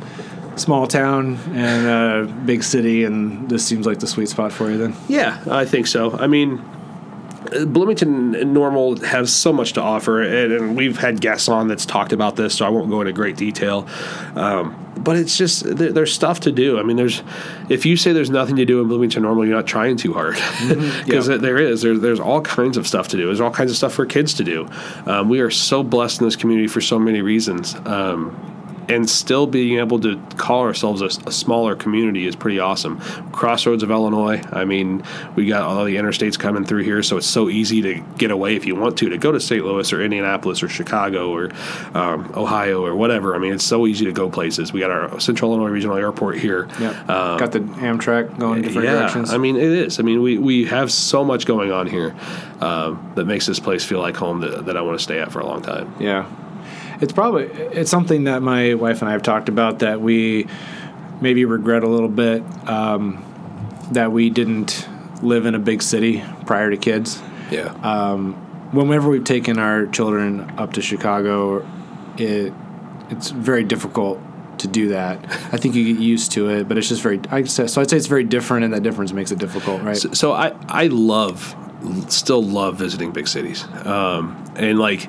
small town and a big city, and this seems like the sweet spot for you then. Yeah, I think so. I mean, Bloomington Normal has so much to offer, and, and we've had guests on that's talked about this, so I won't go into great detail. Um, but it's just there, there's stuff to do. I mean, there's if you say there's nothing to do in Bloomington Normal, you're not trying too hard because Yeah. there is. There's there's all kinds of stuff to do. There's all kinds of stuff for kids to do. Um, we are so blessed in this community for so many reasons. Um, and still being able to call ourselves a, a smaller community is pretty awesome. Crossroads of Illinois. I mean, we got all the interstates coming through here, so it's so easy to get away if you want to to go to St. Louis or Indianapolis or Chicago or um, Ohio or whatever. I mean, it's so easy to go places. We got our Central Illinois Regional Airport here. Yeah. Got the Amtrak going different yeah, directions. I mean, it is. I mean, we, we have so much going on here um, that makes this place feel like home that, that I want to stay at for a long time. Yeah. It's probably it's something that my wife and I have talked about that we maybe regret a little bit um, that we didn't live in a big city prior to kids. Yeah. Whenever we've taken our children up to Chicago, it it's very difficult to do that. I think you get used to it, but it's just very. I so I'd say it's very different, and that difference makes it difficult, right? So, so I I love still love visiting big cities, um, and like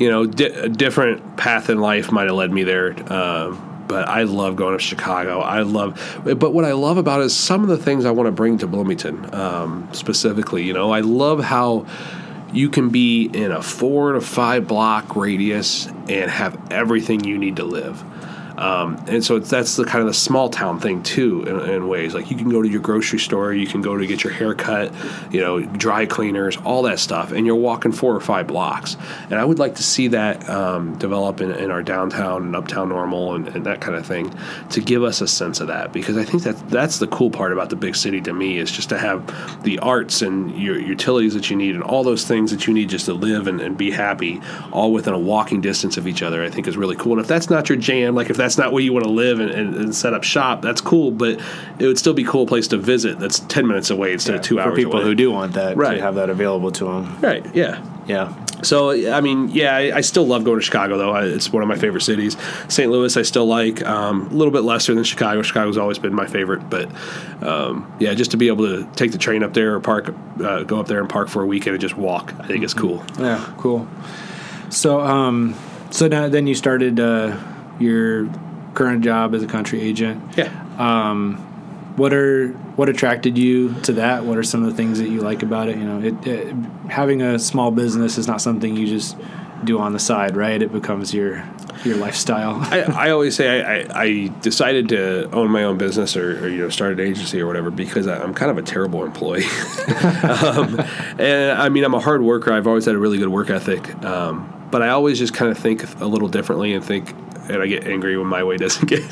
you know, di- a different path in life might have led me there. Um, but I love going to Chicago. I love, but what I love about it is some of the things I want to bring to Bloomington um, specifically. You know, I love how you can be in a four to five block radius and have everything you need to live. Um, and so that's the kind of the small town thing too, in, in ways like you can go to your grocery store, you can go to get your hair cut, you know, dry cleaners, all that stuff, and you're walking four or five blocks. And I would like to see that um, develop in, in our downtown and uptown normal and, and that kind of thing to give us a sense of that because I think that that's the cool part about the big city to me is just to have the arts and your utilities that you need and all those things that you need just to live and, and be happy all within a walking distance of each other. I think is really cool. And if that's not your jam, like if that's not where you want to live and, and, and set up shop, that's cool. But it would still be a cool place to visit. That's ten minutes away instead of two hours. for people away. who do want that Right. to have that available to them. Right. Yeah. Yeah. So I mean, yeah, I, I still love going to Chicago though. I, it's one of my favorite cities. St. Louis, I still like um, a little bit lesser than Chicago. Chicago's always been my favorite, but um, yeah, just to be able to take the train up there or park, uh, go up there and park for a weekend and just walk, I think it's cool. Yeah, cool. So, um, so now then you started uh, your current job as a country agent. Yeah. What are what attracted you to that? What are some of the things that you like about it? You know, it, it having a small business is not something you just do on the side, right? It becomes your your lifestyle. I, I always say I, I, I decided to own my own business or, or you know start an agency or whatever because I, I'm kind of a terrible employee. um, and I mean I'm a hard worker. I've always had a really good work ethic, um, but I always just kind of think a little differently and think. And I get angry when my way doesn't get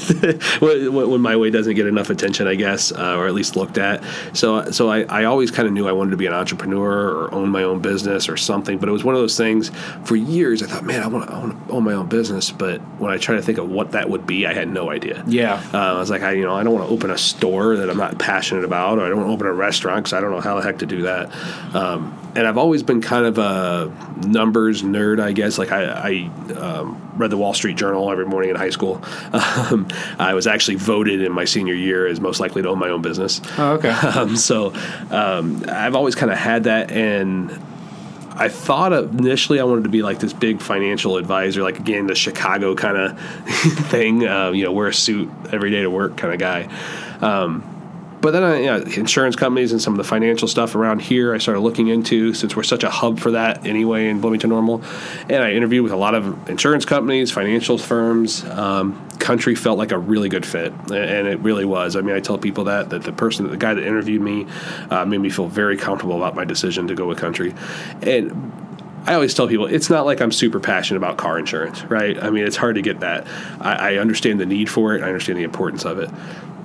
when, when my way doesn't get enough attention, I guess, uh, or at least looked at. So, so I, I always kind of knew I wanted to be an entrepreneur or own my own business or something. But it was one of those things. For years, I thought, man, I want to own, own my own business. But when I tried to think of what that would be, I had no idea. Yeah. Uh, I was like, I, you know, I don't want to open a store that I'm not passionate about, or I don't want to open a restaurant because I don't know how the heck to do that. Um, and I've always been kind of a numbers nerd, I guess. Like I, I um, read the Wall Street Journal every morning in high school. Um, I was actually voted in my senior year as most likely to own my own business. Oh, okay. Um, so um, I've always kind of had that, and I thought initially I wanted to be like this big financial advisor, like again the Chicago kind of thing. Um, you know, wear a suit every day to work kind of guy. But then I, yeah, insurance companies and some of the financial stuff around here, I started looking into since we're such a hub for that anyway in Bloomington Normal. And I interviewed with a lot of insurance companies, financial firms. Um, country felt like a really good fit, and it really was. I mean, I tell people that that the person, the guy that interviewed me, uh, made me feel very comfortable about my decision to go with country, and. I always tell people it's not like I'm super passionate about car insurance, right? I mean, it's hard to get that. I, I understand the need for it. I understand the importance of it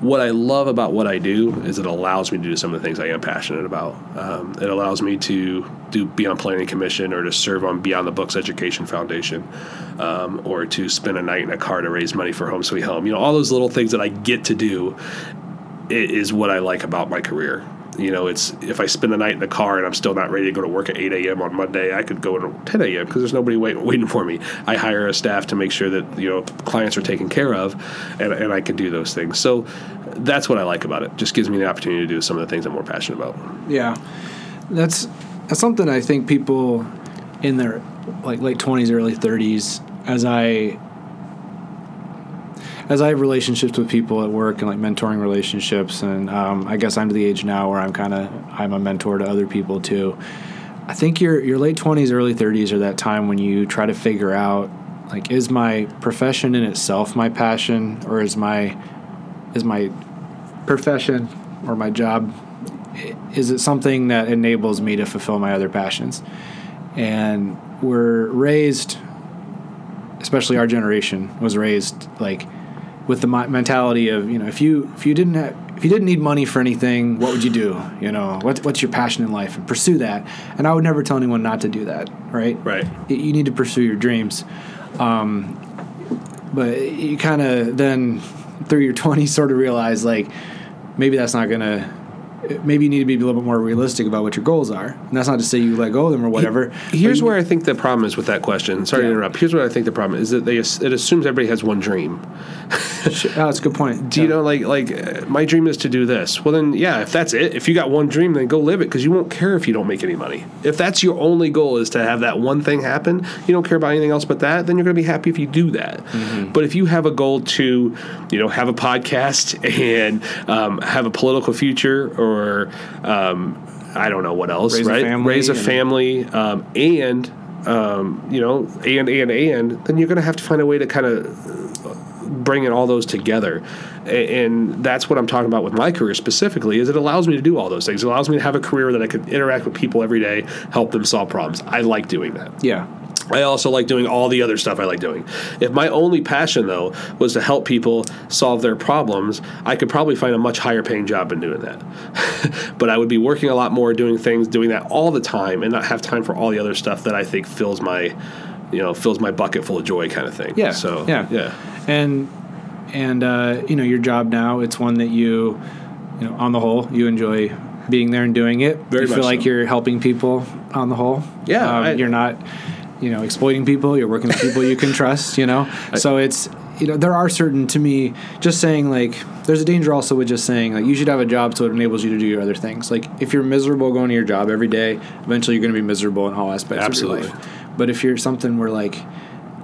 what I love about what I do is it allows me to do some of the things I am passionate about. Um, it allows me to do be on planning commission or to serve on Beyond the Books Education Foundation, um, or to spend a night in a car to raise money for Home Sweet Home. You know, all those little things that I get to do is what I like about my career. You know, it's if I spend the night in the car and I'm still not ready to go to work at 8 a.m. on Monday, I could go at 10 a.m. because there's nobody wait, waiting for me. I hire a staff to make sure that you know clients are taken care of, and, and I can do those things. So that's what I like about it. Just gives me the opportunity to do some of the things I'm more passionate about. Yeah, that's that's something I think people in their like late 20s, early 30s, as I as I have relationships with people at work and like mentoring relationships, and um, I guess I'm to the age now where I'm kind of I'm a mentor to other people too. I think your your late twenties, early thirties are that time when you try to figure out like is my profession in itself my passion, or is my is my profession or my job is it something that enables me to fulfill my other passions? And we're raised, especially our generation was raised like with the mentality of you know if you if you didn't have, if you didn't need money for anything what would you do? You know what, what's your passion in life? And pursue that. And i would never tell anyone not to do that right? Right. You need to pursue your dreams. Um, but you kind of then through your 20s sort of realize like maybe that's not gonna maybe you need to be a little bit more realistic about what your goals are. And that's not to say you let go of them or whatever. Here's where I think the problem is with that question. Sorry yeah. to interrupt. Here's what I think the problem is that they it assumes everybody has one dream. oh, that's a good point. Do yeah. you know like like uh, my dream is to do this? Well then yeah, if that's it, if you got one dream, then go live it because you won't care if you don't make any money. If that's your only goal is to have that one thing happen, you don't care about anything else but that, then you're going to be happy if you do that. Mm-hmm. But if you have a goal to, you know, have a podcast and um, have a political future or um, I don't know what else, Raise right? A Raise a family um, and um, you know, and and and then you're going to have to find a way to kind of bring in all those together, and that's what I'm talking about with my career specifically. Is it allows me to do all those things. It allows me to have a career that I can interact with people every day, help them solve problems. I like doing that. Yeah. I also like doing all the other stuff I like doing. If my only passion, though, was to help people solve their problems, I could probably find a much higher paying job in doing that. but I would be working a lot more, doing things, doing that all the time, and not have time for all the other stuff that I think fills my, you know, fills my bucket full of joy, kind of thing. Yeah. So yeah, yeah, and and uh, you know, your job now, it's one that you, you know, on the whole, you enjoy being there and doing it. Very you feel like so. you're helping people on the whole. Yeah, um, I, you're not you know exploiting people you're working with people you can trust you know? So it's you know there are certain to me just saying like there's a danger also with just saying like you should have a job so it enables you to do your other things. Like if you're miserable going to your job every day eventually you're going to be miserable in all aspects Absolutely. of your life. But if you're something where like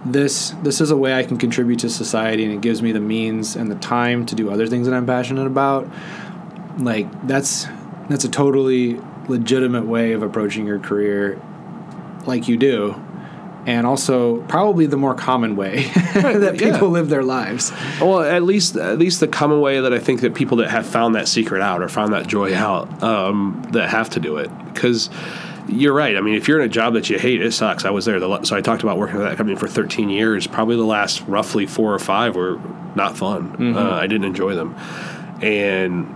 this this is a way I can contribute to society and it gives me the means and the time to do other things that I'm passionate about like that's that's a totally legitimate way of approaching your career like you do and also probably the more common way that people yeah. live their lives. Well, at least at least the common way that I think that people that have found that secret out or found that joy out um, that have to do it because you're right. I mean, if you're in a job that you hate, it sucks. I was there. The, so I talked about working at that company for 13 years. Probably the last roughly four or five were not fun. Mm-hmm. Uh, I didn't enjoy them, and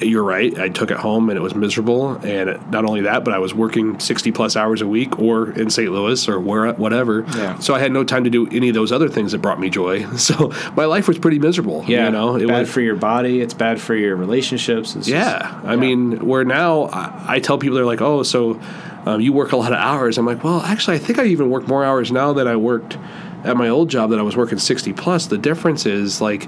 you're right. I took it home and it was miserable. And not only that, but I was working 60 plus hours a week or in St. Louis or where, whatever. Yeah. So I had no time to do any of those other things that brought me joy. So my life was pretty miserable. Yeah. You know, it bad was, for your body. It's bad for your relationships. It's yeah. Just, I mean, where now I, I, tell people, they're like, oh, so um, you work a lot of hours. I'm like, well, actually, I think I even work more hours now than I worked at my old job that I was working 60 plus. The difference is like,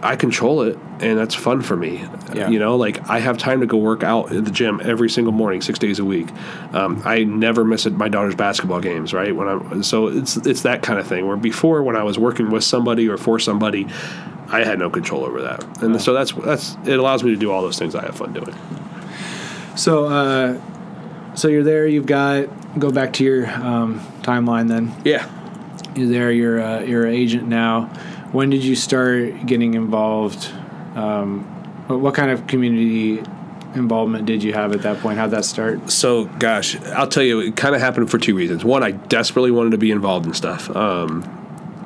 I control it, and that's fun for me. Yeah. You know, like I have time to go work out at the gym every single morning, six days a week. Um, I never miss it, my daughter's basketball games, right? When I'm so it's it's that kind of thing. Where before, when I was working with somebody or for somebody, I had no control over that, and so that's that's it allows me to do all those things I have fun doing. So, uh, so you're there. You've got go back to your um, timeline. Then Yeah. you're there. You're uh, you're an agent now. When did you start getting involved? Um, what, what kind of community involvement did you have at that point? How'd that start? So, gosh, I'll tell you, it kind of happened for two reasons. One, I desperately wanted to be involved in stuff. Um,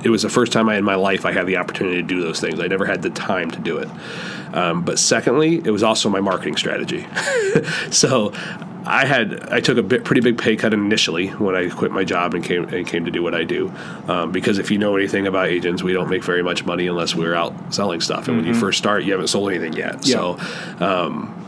it was the first time I in my life I had the opportunity to do those things. I never had the time to do it. Um, but secondly, it was also my marketing strategy. so, I had I took a bit, pretty big pay cut initially when I quit my job and came and came to do what I do, um, because if you know anything about agents, we don't make very much money unless we're out selling stuff. And when you first start, you haven't sold anything yet. So, um,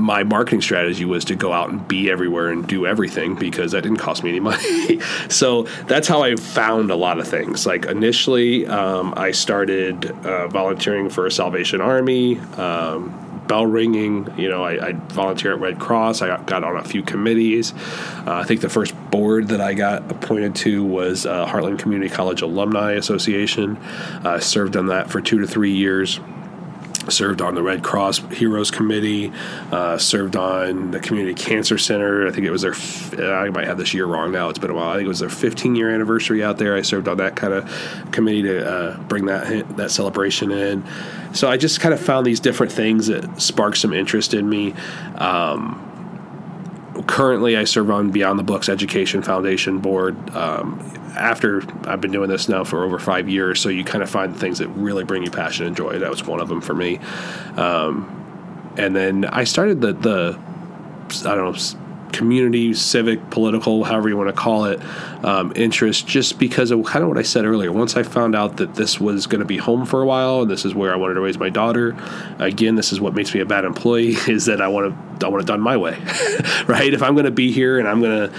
my marketing strategy was to go out and be everywhere and do everything because that didn't cost me any money. so that's how I found a lot of things. Like initially, um, I started uh, volunteering for a Salvation Army. Um, Bell ringing, you know, I, I volunteer at Red Cross. I got, got on a few committees. Uh, I think the first board that I got appointed to was uh, Heartland Community College Alumni Association. Uh, served on that for two to three years served on the Red Cross Heroes Committee, uh, served on the Community Cancer Center. I think it was their, f- I might have this year wrong now, it's been a while. I think it was their 15 year anniversary out there. I served on that kind of committee to uh, bring that, that celebration in. So I just kind of found these different things that sparked some interest in me. Um, currently I serve on Beyond the Books Education Foundation board. Um, after I've been doing this now for over five years, so you kind of find things that really bring you passion and joy. That was one of them for me. Um, and then I started the the I don't know community, civic, political, however you want to call it, um, interest, just because of kind of what I said earlier. Once I found out that this was going to be home for a while, and this is where I wanted to raise my daughter. Again, this is what makes me a bad employee: is that I want to I want it done my way, right? If I'm going to be here and I'm going to,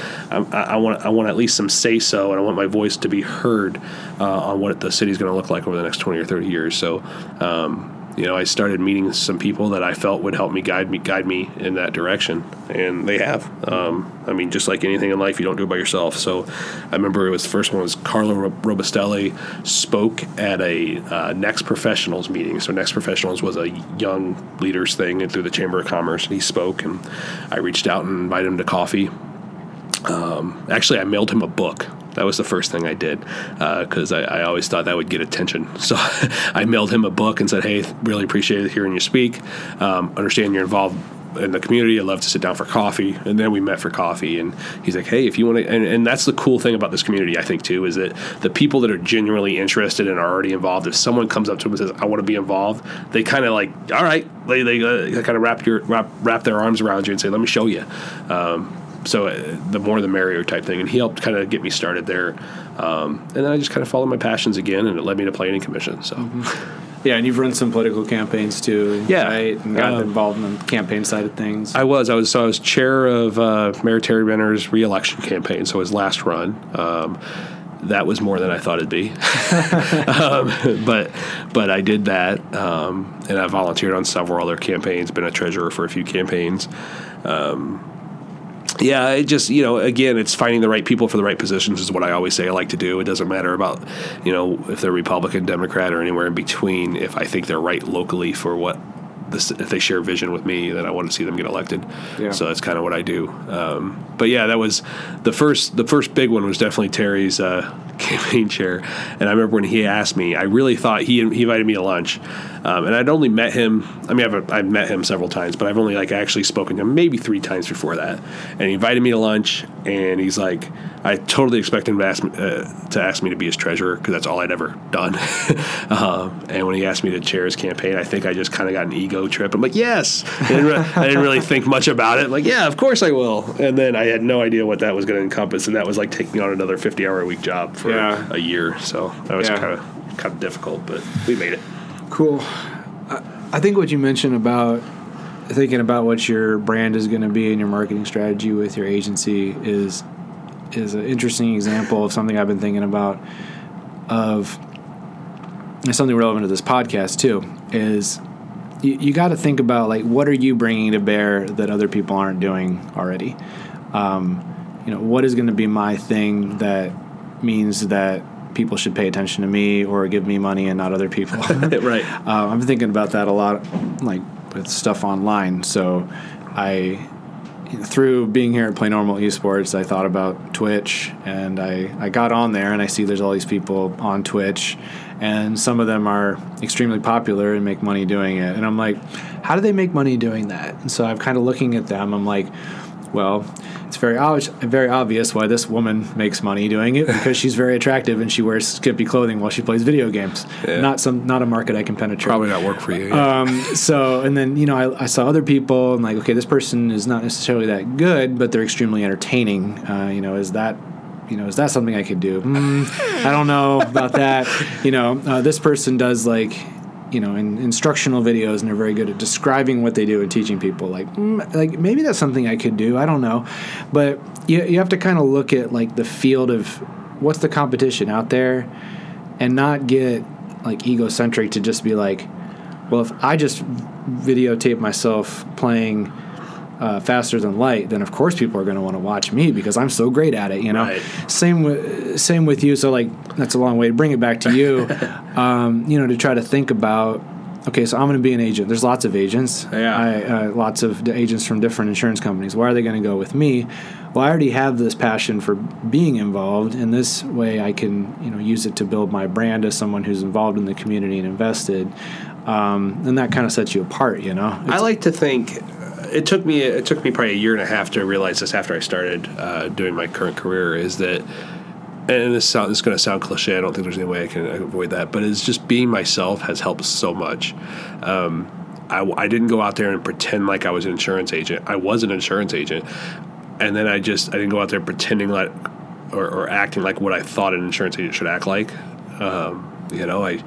I, want I want at least some say so, and I want my voice to be heard uh, on what the city's going to look like over the next twenty or thirty years. So. Um, you know, I started meeting some people that I felt would help me guide me guide me in that direction, and they have. Um, I mean, just like anything in life, you don't do it by yourself. So, I remember it was the first one was Carlo Robustelli spoke at a uh, Next Professionals meeting. So, Next Professionals was a young leaders thing and through the Chamber of Commerce, and he spoke, and I reached out and invited him to coffee. Um, actually, I mailed him a book. That was the first thing I did because I, I always thought that would get attention. So I mailed him a book and said, "Hey, really appreciate hearing you speak. Um, understand you're involved in the community. I'd love to sit down for coffee." And then we met for coffee, and he's like, "Hey, if you want to," and, and that's the cool thing about this community, I think too, is that the people that are genuinely interested and are already involved. If someone comes up to them and says, "I want to be involved," they kind of like, "All right," they they uh, kind of wrap wrap wrap their arms around you and say, "Let me show you." Um, so uh, the more the merrier type thing and he helped kind of get me started there um, and then i just kind of followed my passions again and it led me to planning commission so Yeah, and you've run some political campaigns too. Yeah. right? And got Um, involved in the campaign side of things. i was i was so i was chair of uh, mayor tari renner's reelection campaign so his last run um, that was more than I thought it'd be, um, but but I did that, um, and I volunteered on several other campaigns. Been a treasurer for a few campaigns. Um, yeah, it just you know again, it's finding the right people for the right positions is what I always say I like to do. It doesn't matter about you know if they're Republican, Democrat, or anywhere in between. If I think they're right locally for what this, if they share vision with me, then I want to see them get elected. Yeah. So that's kind of what I do. Um, but yeah, that was the first. The first big one was definitely Tari's uh, campaign chair. And I remember when he asked me, I really thought he he invited me to lunch, um, and I'd only met him. I mean, I've I've met him several times, but I've only like actually spoken to him maybe three times before that. And he invited me to lunch, and he's like, I totally expected him to ask me, uh, to ask me to be his treasurer because that's all I'd ever done. um, and when he asked me to chair his campaign, I think I just kind of got an ego trip. I'm like, yes. I didn't, re- I didn't really think much about it. I'm like, yeah, of course I will. And then I had no idea what that was going to encompass, and that was like taking on another 50 hour a week job for Yeah. a year. So that was kind of kind of difficult, but we made it. Cool. I, I think what you mentioned about thinking about what your brand is going to be and your marketing strategy with your agency is is an interesting example of something I've been thinking about of something relevant to this podcast too is you, you got to think about like what are you bringing to bear that other people aren't doing already. Um, you know, what is going to be my thing that means that people should pay attention to me or give me money and not other people. right. Uh, I'm thinking about that a lot, like with stuff online. So I through being here at Play Normal Esports, I thought about Twitch, and I, I got on there, and I see there's all these people on Twitch, and some of them are extremely popular and make money doing it. And I'm like, how do they make money doing that? And so I'm kind of looking at them. I'm like, well, it's very obvious, very obvious why this woman makes money doing it because she's very attractive and she wears skimpy clothing while she plays video games. Yeah. Not some, not a market I can penetrate. Probably not work for you. yeah. Um, so, and then, you know, I, I saw other people and like, okay, this person is not necessarily that good, but they're extremely entertaining. Uh, you know, is that, you know, is that something I could do? Mm, I don't know about that. You know, uh, this person does like, you know, in instructional videos and they're very good at describing what they do and teaching people. Like, mm, like maybe that's something I could do. I don't know, but you you have to kind of look at like the field of what's the competition out there, and not get like egocentric to just be like, well, if I just videotape myself playing uh, faster than light, then of course people are going to want to watch me because I'm so great at it. You know, Right. same with same with you. So like that's a long way to bring it back to you. um, you know, to try to think about. Okay, so I'm going to be an agent. There's lots of agents. Yeah. I, uh, lots of agents from different insurance companies. Why are they going to go with me? Well, I already have this passion for being involved, and this way I can, you know, use it to build my brand as someone who's involved in the community and invested. Um, and that kind of sets you apart, you know. I like to think it took me it took me probably a year and a half to realize this after I started uh, doing my current career is that and this sound this is going to sound cliche. I don't think there's any way I can avoid that, but it's just being myself has helped so much. Um, I, I didn't go out there and pretend like I was an insurance agent. I was an insurance agent, and then I just I didn't go out there pretending like or, or acting like what I thought an insurance agent should act like. Um, you know, I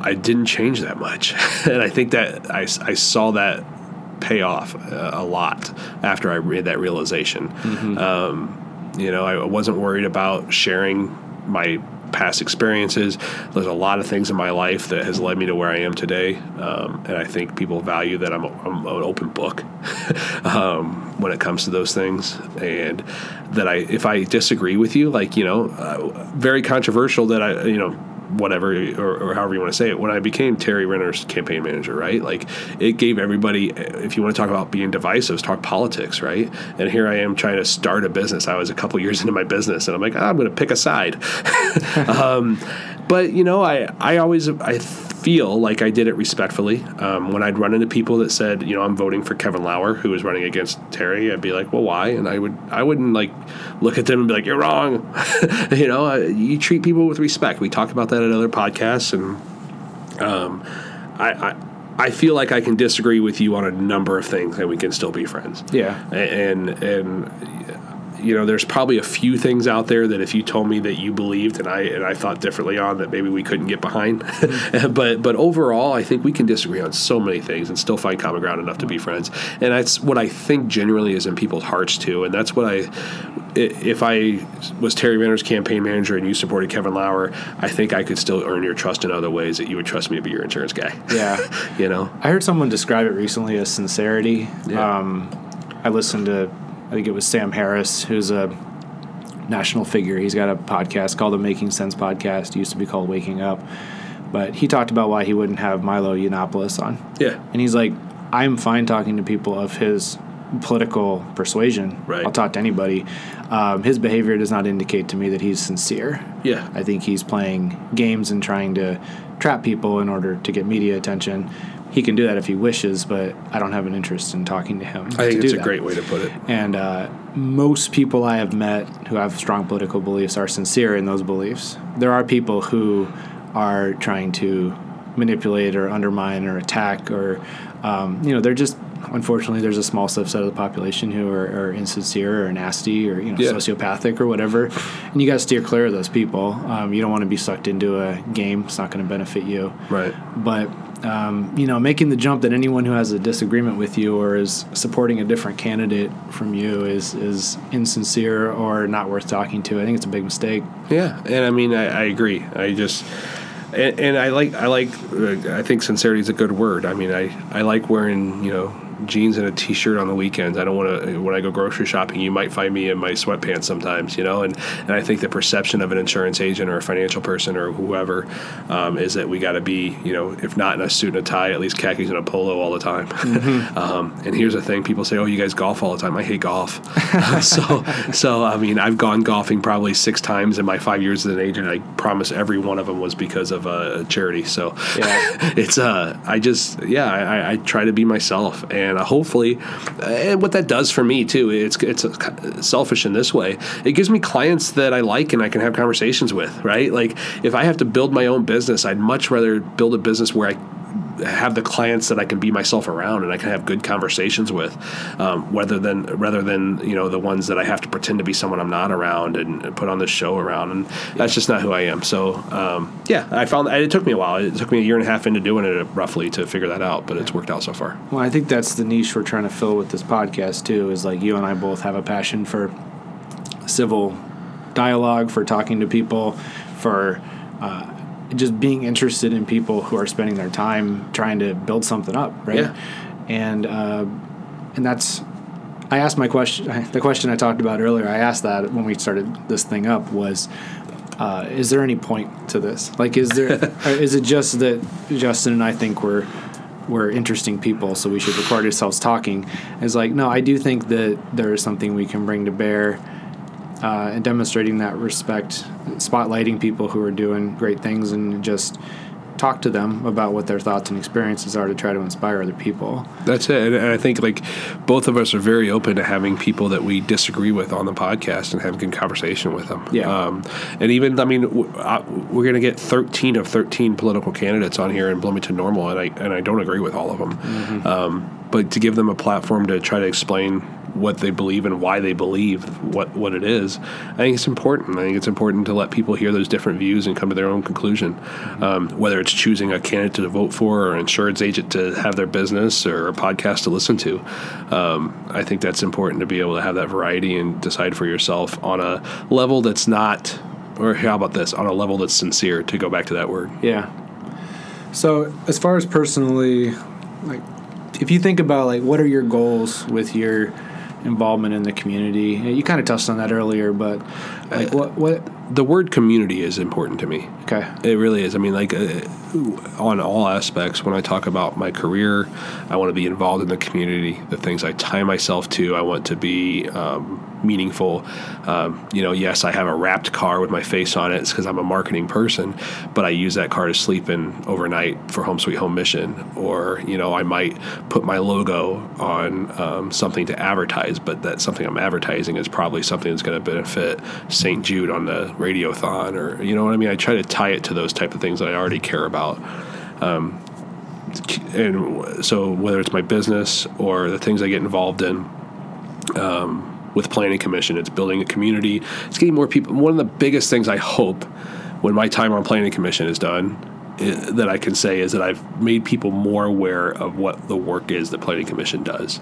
I didn't change that much, and I think that I, I saw that pay off uh, a lot after I made that realization. Um, you know, I wasn't worried about sharing my past experiences. There's a lot of things in my life that has led me to where I am today, um, and I think people value that I'm, a, I'm an open book um, when it comes to those things, and that I if I disagree with you, like you know, uh, very controversial that I you know whatever or, or however you want to say it when i became tari renner's campaign manager right? Like it gave everybody if you want to talk about being divisive talk politics right? And here i am trying to start a business. I was a couple years into my business and i'm like "Ah, i'm going to pick a side. Um, but you know i i always i feel like i did it respectfully um, when i'd run into people that said you know i'm voting for kevin lauer who was running against tari i'd be like well why and i would i wouldn't like look at them and be like you're wrong you know uh, you treat people with respect we talk about that at other podcasts and um, I, I I feel like I can disagree with you on a number of things, and we can still be friends. Yeah. And and you know, there's probably a few things out there that if you told me that you believed and I and I thought differently on, that maybe we couldn't get behind. but but overall, I think we can disagree on so many things and still find common ground enough to be friends. And that's what I think genuinely is in people's hearts too. And that's what I i- if I was Tari Renner's campaign manager and you supported Kevin Lauer, I think I could still earn your trust in other ways that you would trust me to be your insurance guy. Yeah. you know. I heard someone describe it recently as sincerity. Yeah. Um, I listened to, I think it was Sam Harris, who's a national figure. He's got a podcast called the Making Sense Podcast. It used to be called Waking Up. But he talked about why he wouldn't have Milo Yiannopoulos on. Yeah. And he's like, I'm fine talking to people of his political persuasion. Right. I'll talk to anybody. Um, his behavior does not indicate to me that he's sincere. Yeah. I think he's playing games and trying to trap people in order to get media attention. He can do that if he wishes, but I don't have an interest in talking to him. I think it's a that. great way to put it. And uh, most people I have met who have strong political beliefs are sincere in those beliefs. There are people who are trying to manipulate or undermine or attack, or, um, you know, they're just, unfortunately, there's a small subset of the population who are, are insincere or nasty or, you know, Yeah. sociopathic or whatever. And you got to steer clear of those people. Um, you don't want to be sucked into a game, it's not going to benefit you Right. but um, you know, making the jump that anyone who has a disagreement with you or is supporting a different candidate from you is is insincere or not worth talking to. I think it's a big mistake. Yeah, and I mean, I, I agree. I just, and, and I like I like uh, I think sincerity is a good word. I mean, I I like wearing you know jeans and a t-shirt on the weekends. I don't want to when I go grocery shopping. You might find me in my sweatpants sometimes, you know. And and I think the perception of an insurance agent or a financial person or whoever um, is that we got to be, you know, if not in a suit and a tie, at least khakis and a polo all the time. Mm-hmm. um, and here's the thing: people say, "Oh, you guys golf all the time." I hate golf. so so I mean, I've gone golfing probably six times in my five years as an agent. I promise every one of them was because of a charity. So yeah. it's uh, I just yeah, I, I try to be myself and and uh, hopefully, and what that does for me too, it's it's selfish in this way. It gives me clients that I like and I can have conversations with. Right, like if I have to build my own business, I'd much rather build a business where I have the clients that I can be myself around and I can have good conversations with, um, rather than rather than you know the ones that I have to pretend to be someone I'm not around and, put on this show around, and that's just not who I am. So um, yeah, I found it took me a while. It took me a year and a half into doing it roughly to figure that out, but it's worked out so far. Well, I think that's the niche we're trying to fill with this podcast too. Is like you and I both have a passion for civil dialogue, for talking to people, for uh, just being interested in people who are spending their time trying to build something up, right? Yeah. And uh, and that's I asked my question. The question I talked about earlier. I asked that when we started this thing up was, uh, is there any point to this? Like, is there? is it just that Justin and I think we're we're interesting people, so we should record ourselves talking? It's like, no, I do think that there is something we can bring to bear uh, and demonstrating that respect, spotlighting people who are doing great things, and just talk to them about what their thoughts and experiences are to try to inspire other people. That's it. And I think like both of us are very open to having people that we disagree with on the podcast and having good conversation with them. Yeah. Um, and even, I mean, we're going to get 13 of 13 political candidates on here in Bloomington Normal, and I, and I don't agree with all of them. Mm-hmm. Um, but to give them a platform to try to explain what they believe and why they believe what, what it is, I think it's important. I think it's important to let people hear those different views and come to their own conclusion. Um, whether it's choosing a candidate to vote for or an insurance agent to have their business or a podcast to listen to, um, I think that's important to be able to have that variety and decide for yourself on a level that's not, or how about this, on a level that's sincere, to go back to that word. Yeah. So, as far as personally, like, if you think about like what are your goals with your involvement in the community. You kind of touched on that earlier, but like what what the word community is important to me. Okay, it really is. I mean, like uh, on all aspects. When I talk about my career, I want to be involved in the community. The things I tie myself to, I want to be um, meaningful. Um, you know, yes, I have a wrapped car with my face on it. It's because I'm a marketing person, but I use that car to sleep in overnight for Home Sweet Home Mission. Or, you know, I might put my logo on um, something to advertise, but that something I'm advertising is probably something that's going to benefit St. Jude on the radiothon. Or, you know what I mean? I try to tie it to those type of things that I already care about. Um, and so whether it's my business or the things I get involved in, um, with planning commission. It's building a community. It's getting more people. One of the biggest things I hope when my time on planning commission is done eh, that I can say is that I've made people more aware of what the work is that planning commission does.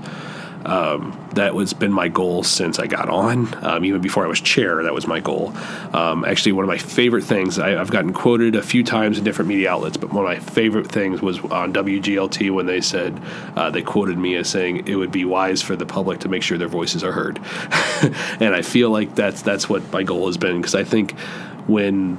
Um, that was been my goal since I got on. Um, even before I was chair, that was my goal. Um, actually, one of my favorite things I, have gotten quoted a few times in different media outlets, but one of my favorite things was on WGLT when they said uh, they quoted me as saying it would be wise for the public to make sure their voices are heard, and I feel like that's that's what my goal has been because I think when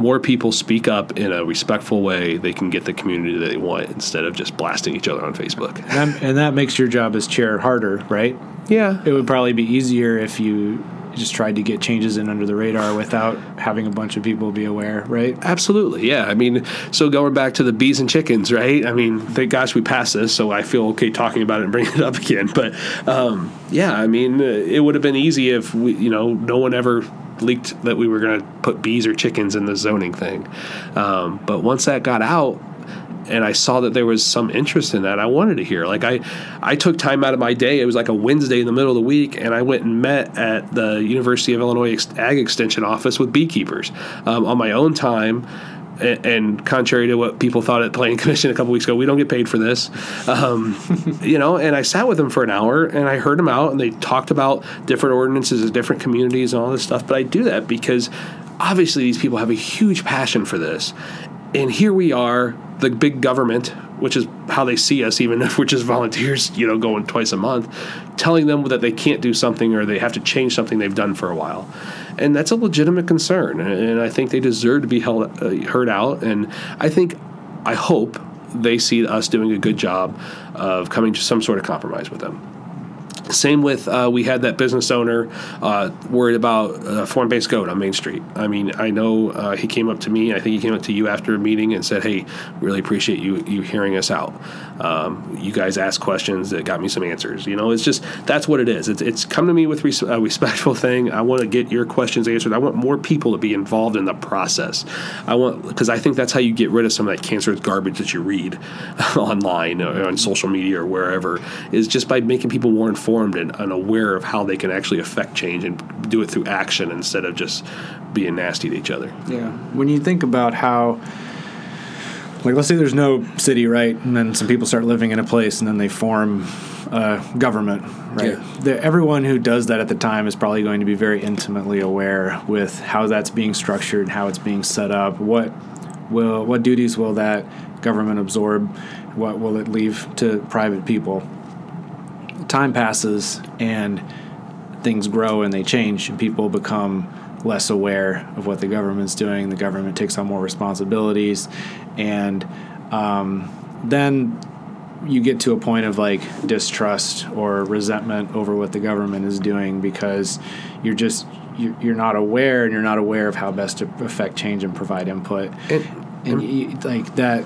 more people speak up in a respectful way, they can get the community that they want instead of just blasting each other on Facebook. And and that makes your job as chair harder, right? Yeah. It would probably be easier if you just tried to get changes in under the radar without having a bunch of people be aware, right? Absolutely, yeah. I mean, so going back to the bees and chickens, right? I mean, thank gosh we passed this, so I feel okay talking about it and bringing it up again. But um, yeah, I mean, it would have been easy if we, you know, no one ever leaked that we were going to put bees or chickens in the zoning thing. Um, but once that got out, and I saw that there was some interest in that. I wanted to hear. Like I, I took time out of my day. It was like a Wednesday in the middle of the week, and I went and met at the University of Illinois Ag Extension office with beekeepers um, on my own time and, contrary to what people thought at Planning Commission a couple weeks ago, we don't get paid for this. Um, you know, and I sat with them for an hour and I heard them out, and they talked about different ordinances of different communities and all this stuff. But I do that because obviously these people have a huge passion for this and here we are, the big government, which is how they see us, even if we're just volunteers, you know, going twice a month, telling them that they can't do something or they have to change something they've done for a while. And that's a legitimate concern. And I think they deserve to be held, uh, heard out. And I think, I hope they see us doing a good job of coming to some sort of compromise with them. Same with uh, we had that business owner uh, worried about uh, foreign based goat on Main Street. I mean, I know uh, he came up to me. I think he came up to you after a meeting and said, "Hey, really appreciate you you hearing us out. Um, you guys asked questions that got me some answers. You know, it's just that's what it is. It's, it's come to me with res- a respectful thing. I want to get your questions answered. I want more people to be involved in the process. I want because I think that's how you get rid of some of that cancerous garbage that you read online or on social media or wherever. Is just by making people more informed and, and aware of how they can actually affect change and do it through action instead of just being nasty to each other. Yeah. When you think about how like let's say there's no city right? And then some people start living in a place and then they form a government right? Yeah. the, everyone who does that at the time is probably going to be very intimately aware with how that's being structured how it's being set up what will what duties will that government absorb what will it leave to private people. Time passes and things grow and they change and people become less aware of what the government's doing. The government takes on more responsibilities and um, then you get to a point of like distrust or resentment over what the government is doing because you're just you're, you're not aware and you're not aware of how best to affect change and provide input And- and you, like that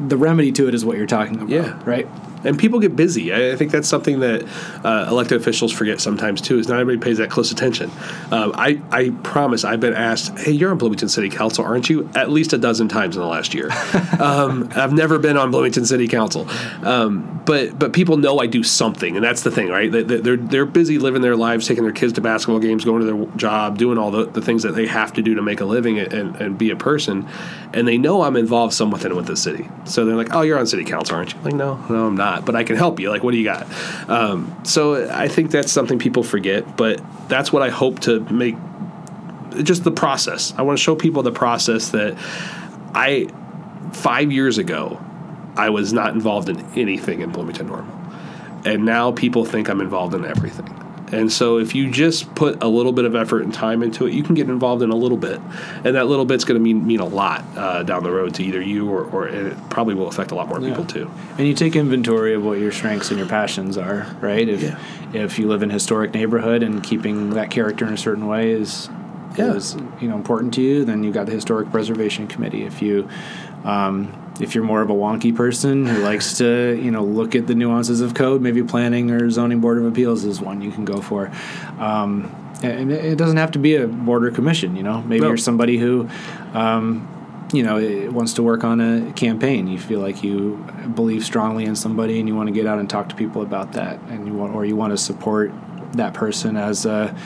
the remedy to it is what you're talking about Yeah. right and people get busy. I, I think that's something that uh, elected officials forget sometimes too. Is not everybody pays that close attention. Um, I I promise I've been asked, "Hey, you're on Bloomington City Council, aren't you?" At least a dozen times in the last year. um, I've never been on Bloomington City Council, um, but but people know I do something, and that's the thing, right? They, they're they're busy living their lives, taking their kids to basketball games, going to their job, doing all the, the things that they have to do to make a living and, and, and be a person, and they know I'm involved somewhat with the city. So they're like, "Oh, you're on City Council, aren't you?" Like, no, no, I'm not, but I can help you. Like, what do you got? Um, so I think that's something people forget, but that's what I hope to make. Just the process. I want to show people the process that I five years ago I was not involved in anything in Bloomington Normal, and now people think I'm involved in everything. And so, if you just put a little bit of effort and time into it, you can get involved in a little bit, and that little bit's going to mean mean a lot uh, down the road to either you or, or and it probably will affect a lot more people too. And you take inventory of what your strengths and your passions are, right? If Yeah. if you live in a historic neighborhood and keeping that character in a certain way is Yeah. is you know important to you, then you've got the historic preservation committee. If you um, if you're more of a wonky person who likes to you know look at the nuances of code, maybe planning or zoning board of appeals is one you can go for. Um, and it doesn't have to be a border commission. You know, maybe No. you're somebody who um, you know wants to work on a campaign you feel like you believe strongly in somebody and you want to get out and talk to people about that and you want or you want to support that person as a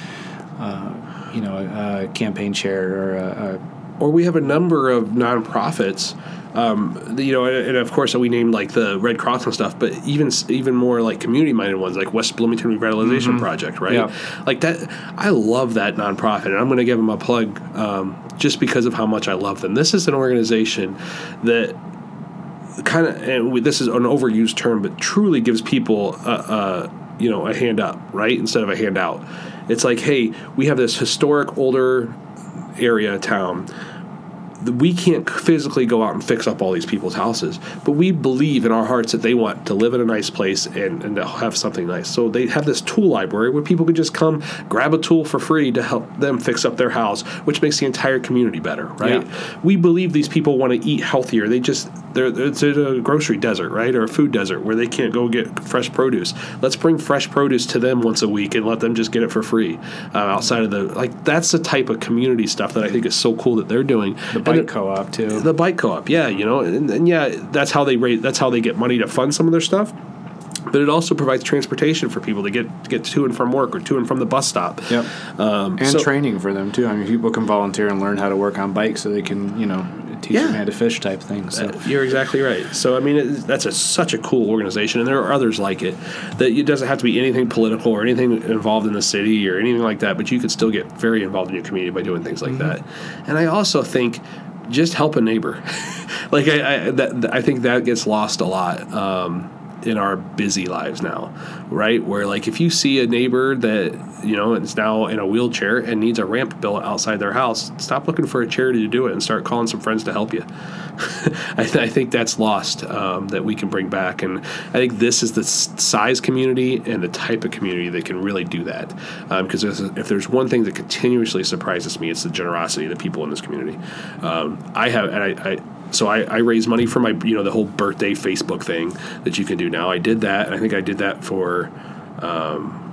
uh, you know a, a campaign chair or a, or we have a number of nonprofits. Um, you know, and, and of course we named like the Red Cross and stuff, but even even more like community minded ones, like West Bloomington Revitalization Project, right? Yeah. Like that, I love that nonprofit, and I'm going to give them a plug um, just because of how much I love them. This is an organization that kind of, and we, this is an overused term, but truly gives people a, a you know a hand up, right, instead of a handout. It's like, hey, we have this historic older area town we can't physically go out and fix up all these people's houses, but we believe in our hearts that they want to live in a nice place and, and to have something nice. So they have this tool library where people can just come grab a tool for free to help them fix up their house, which makes the entire community better, right? Yeah. We believe these people want to eat healthier. They just they're it's a grocery desert, right, or a food desert where they can't go get fresh produce. Let's bring fresh produce to them once a week and let them just get it for free uh, outside of the like. That's the type of community stuff that I think is so cool that they're doing. the bike co-op too the bike co-op yeah you know and, and yeah that's how they rate that's how they get money to fund some of their stuff but it also provides transportation for people to get get to and from work or to and from the bus stop yep um, and so- training for them too i mean people can volunteer and learn how to work on bikes so they can you know teach Yeah. how to fish type thing so Uh, You're exactly right. So I mean, it, that's a, such a cool organization, and there are others like it. That it doesn't have to be anything political or anything involved in the city or anything like that, but you could still get very involved in your community by doing things like that. And I also think just help a neighbor. like I, I that I think that gets lost a lot. Um, in our busy lives now, right? Where like if you see a neighbor that you know is now in a wheelchair and needs a ramp built outside their house, stop looking for a charity to do it and start calling some friends to help you. I, th- I, think that's lost um, that we can bring back, and I think this is the size community and the type of community that can really do that. Because um, if there's one thing that continuously surprises me, it's the generosity of the people in this community. Um, I have, and I, I so I, I raise money for my you know the whole birthday Facebook thing that you can do now. I did that, I think I did that for. Um,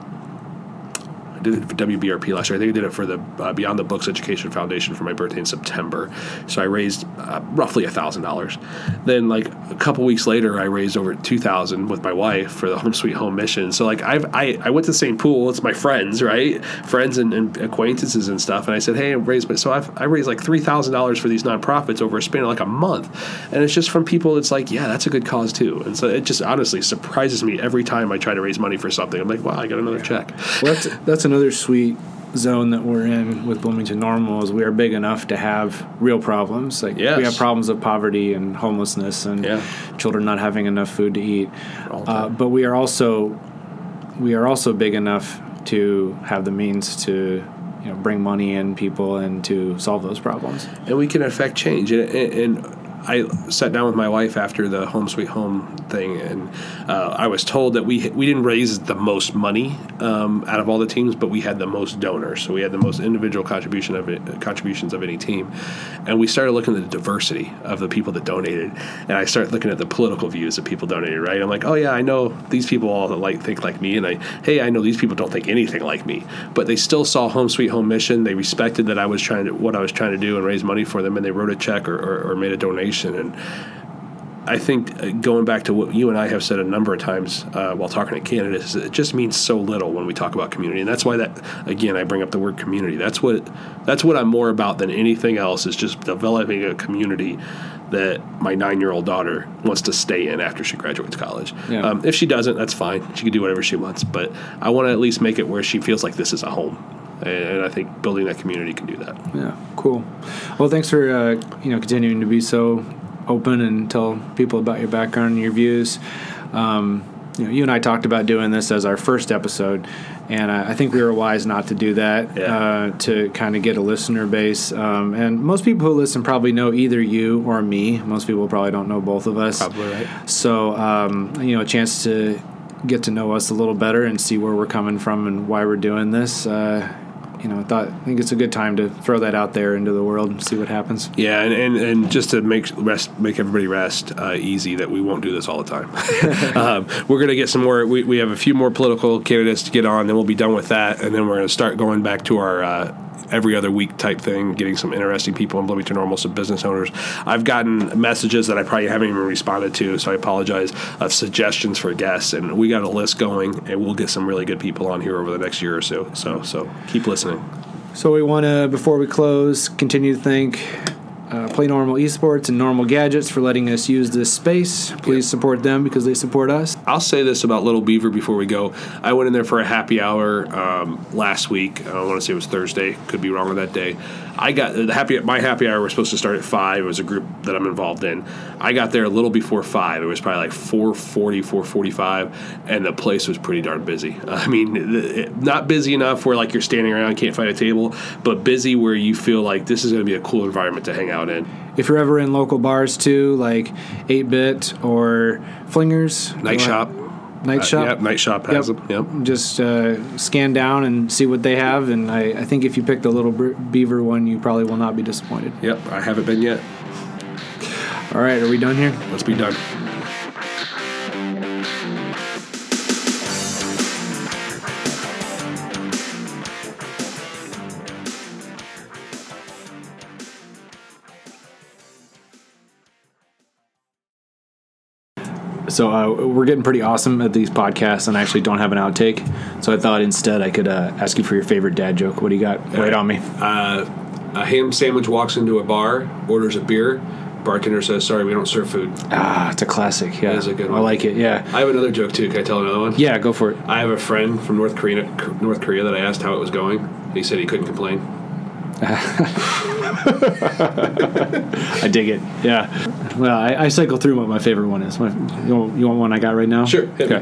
did it for WBRP last year. I think I did it for the uh, Beyond the Books Education Foundation for my birthday in September. So I raised uh, roughly a thousand dollars. Then like a couple weeks later, I raised over two thousand with my wife for the Home Sweet Home mission. So like I've I, I went to the same pool. It's my friends, right? Friends and, and acquaintances and stuff. And I said, hey, I raised but so I've, I raised like three thousand dollars for these nonprofits over a span of like a month, and it's just from people. It's like yeah, that's a good cause too. And so it just honestly surprises me every time I try to raise money for something. I'm like, wow, I got another check. Well, that's that's another sweet zone that we're in with Bloomington Normal is we are big enough to have real problems. Like yes. we have problems of poverty and homelessness and yeah. children not having enough food to eat. Uh, but we are also we are also big enough to have the means to you know bring money in people and to solve those problems. And we can affect change. and, and I sat down with my wife after the home sweet home thing, and uh, I was told that we we didn't raise the most money um, out of all the teams, but we had the most donors. So we had the most individual contribution of it, contributions of any team, and we started looking at the diversity of the people that donated, and I started looking at the political views of people donated. Right, I'm like, oh yeah, I know these people all that like think like me, and I hey, I know these people don't think anything like me, but they still saw home sweet home mission. They respected that I was trying to what I was trying to do and raise money for them, and they wrote a check or, or, or made a donation and I think uh, going back to what you and I have said a number of times uh, while talking to candidates, it just means so little when we talk about community, and that's why that again I bring up the word community. That's what that's what I'm more about than anything else is just developing a community that my nine year old daughter wants to stay in after she graduates college. Yeah. Um, if she doesn't, that's fine. She can do whatever she wants, but I want to at least make it where she feels like this is a home and I think building that community can do that. Yeah, cool. Well, thanks for uh, you know continuing to be so open and tell people about your background and your views. Um, you know, you and I talked about doing this as our first episode, and I, I think we were wise not to do that yeah. uh, to kind of get a listener base. Um, and most people who listen probably know either you or me. Most people probably don't know both of us. Probably right. So, um, you know, a chance to get to know us a little better and see where we're coming from and why we're doing this. Uh, you know, I thought I think it's a good time to throw that out there into the world and see what happens. Yeah, and, and, and just to make rest, make everybody rest uh, easy that we won't do this all the time. um, we're going to get some more. We, we have a few more political candidates to get on, then we'll be done with that, and then we're going to start going back to our. Uh, every other week type thing, getting some interesting people in Bloomington Normal, some business owners. I've gotten messages that I probably haven't even responded to, so I apologize, of suggestions for guests. And we got a list going, and we'll get some really good people on here over the next year or so. So, so keep listening. So we want to, before we close, continue to thank uh, Play Normal Esports and Normal Gadgets for letting us use this space. Please yep. support them because they support us. I'll say this about Little Beaver before we go. I went in there for a happy hour um, last week. I want to say it was Thursday. Could be wrong on that day. I got the happy my happy hour was supposed to start at five. It was a group that I'm involved in. I got there a little before five. It was probably like 440, 445, and the place was pretty darn busy. I mean, not busy enough where like you're standing around can't find a table, but busy where you feel like this is going to be a cool environment to hang out in. If you're ever in local bars too, like 8 Bit or Flingers, Night Shop. Night Shop. Uh, yep, Night Shop has yep. them. Yep. Just uh, scan down and see what they have, and I, I think if you pick the little beaver one, you probably will not be disappointed. Yep, I haven't been yet. All right, are we done here? Let's be done. So uh, we're getting pretty awesome at these podcasts, and I actually don't have an outtake. So I thought instead I could uh, ask you for your favorite dad joke. What do you got? Wait on me. Uh, a ham sandwich walks into a bar, orders a beer. Bartender says, "Sorry, we don't serve food." Ah, it's a classic. Yeah, it's a good one. I like it. Yeah. I have another joke too. Can I tell another one? Yeah, go for it. I have a friend from North Korea, North Korea, that I asked how it was going. He said he couldn't complain. I dig it. Yeah. Well, I, I cycle through what my favorite one is. My, you, want, you want one I got right now? Sure. Okay.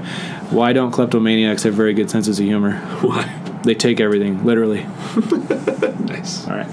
Why don't kleptomaniacs have very good senses of humor? Why? They take everything literally. Nice. All right.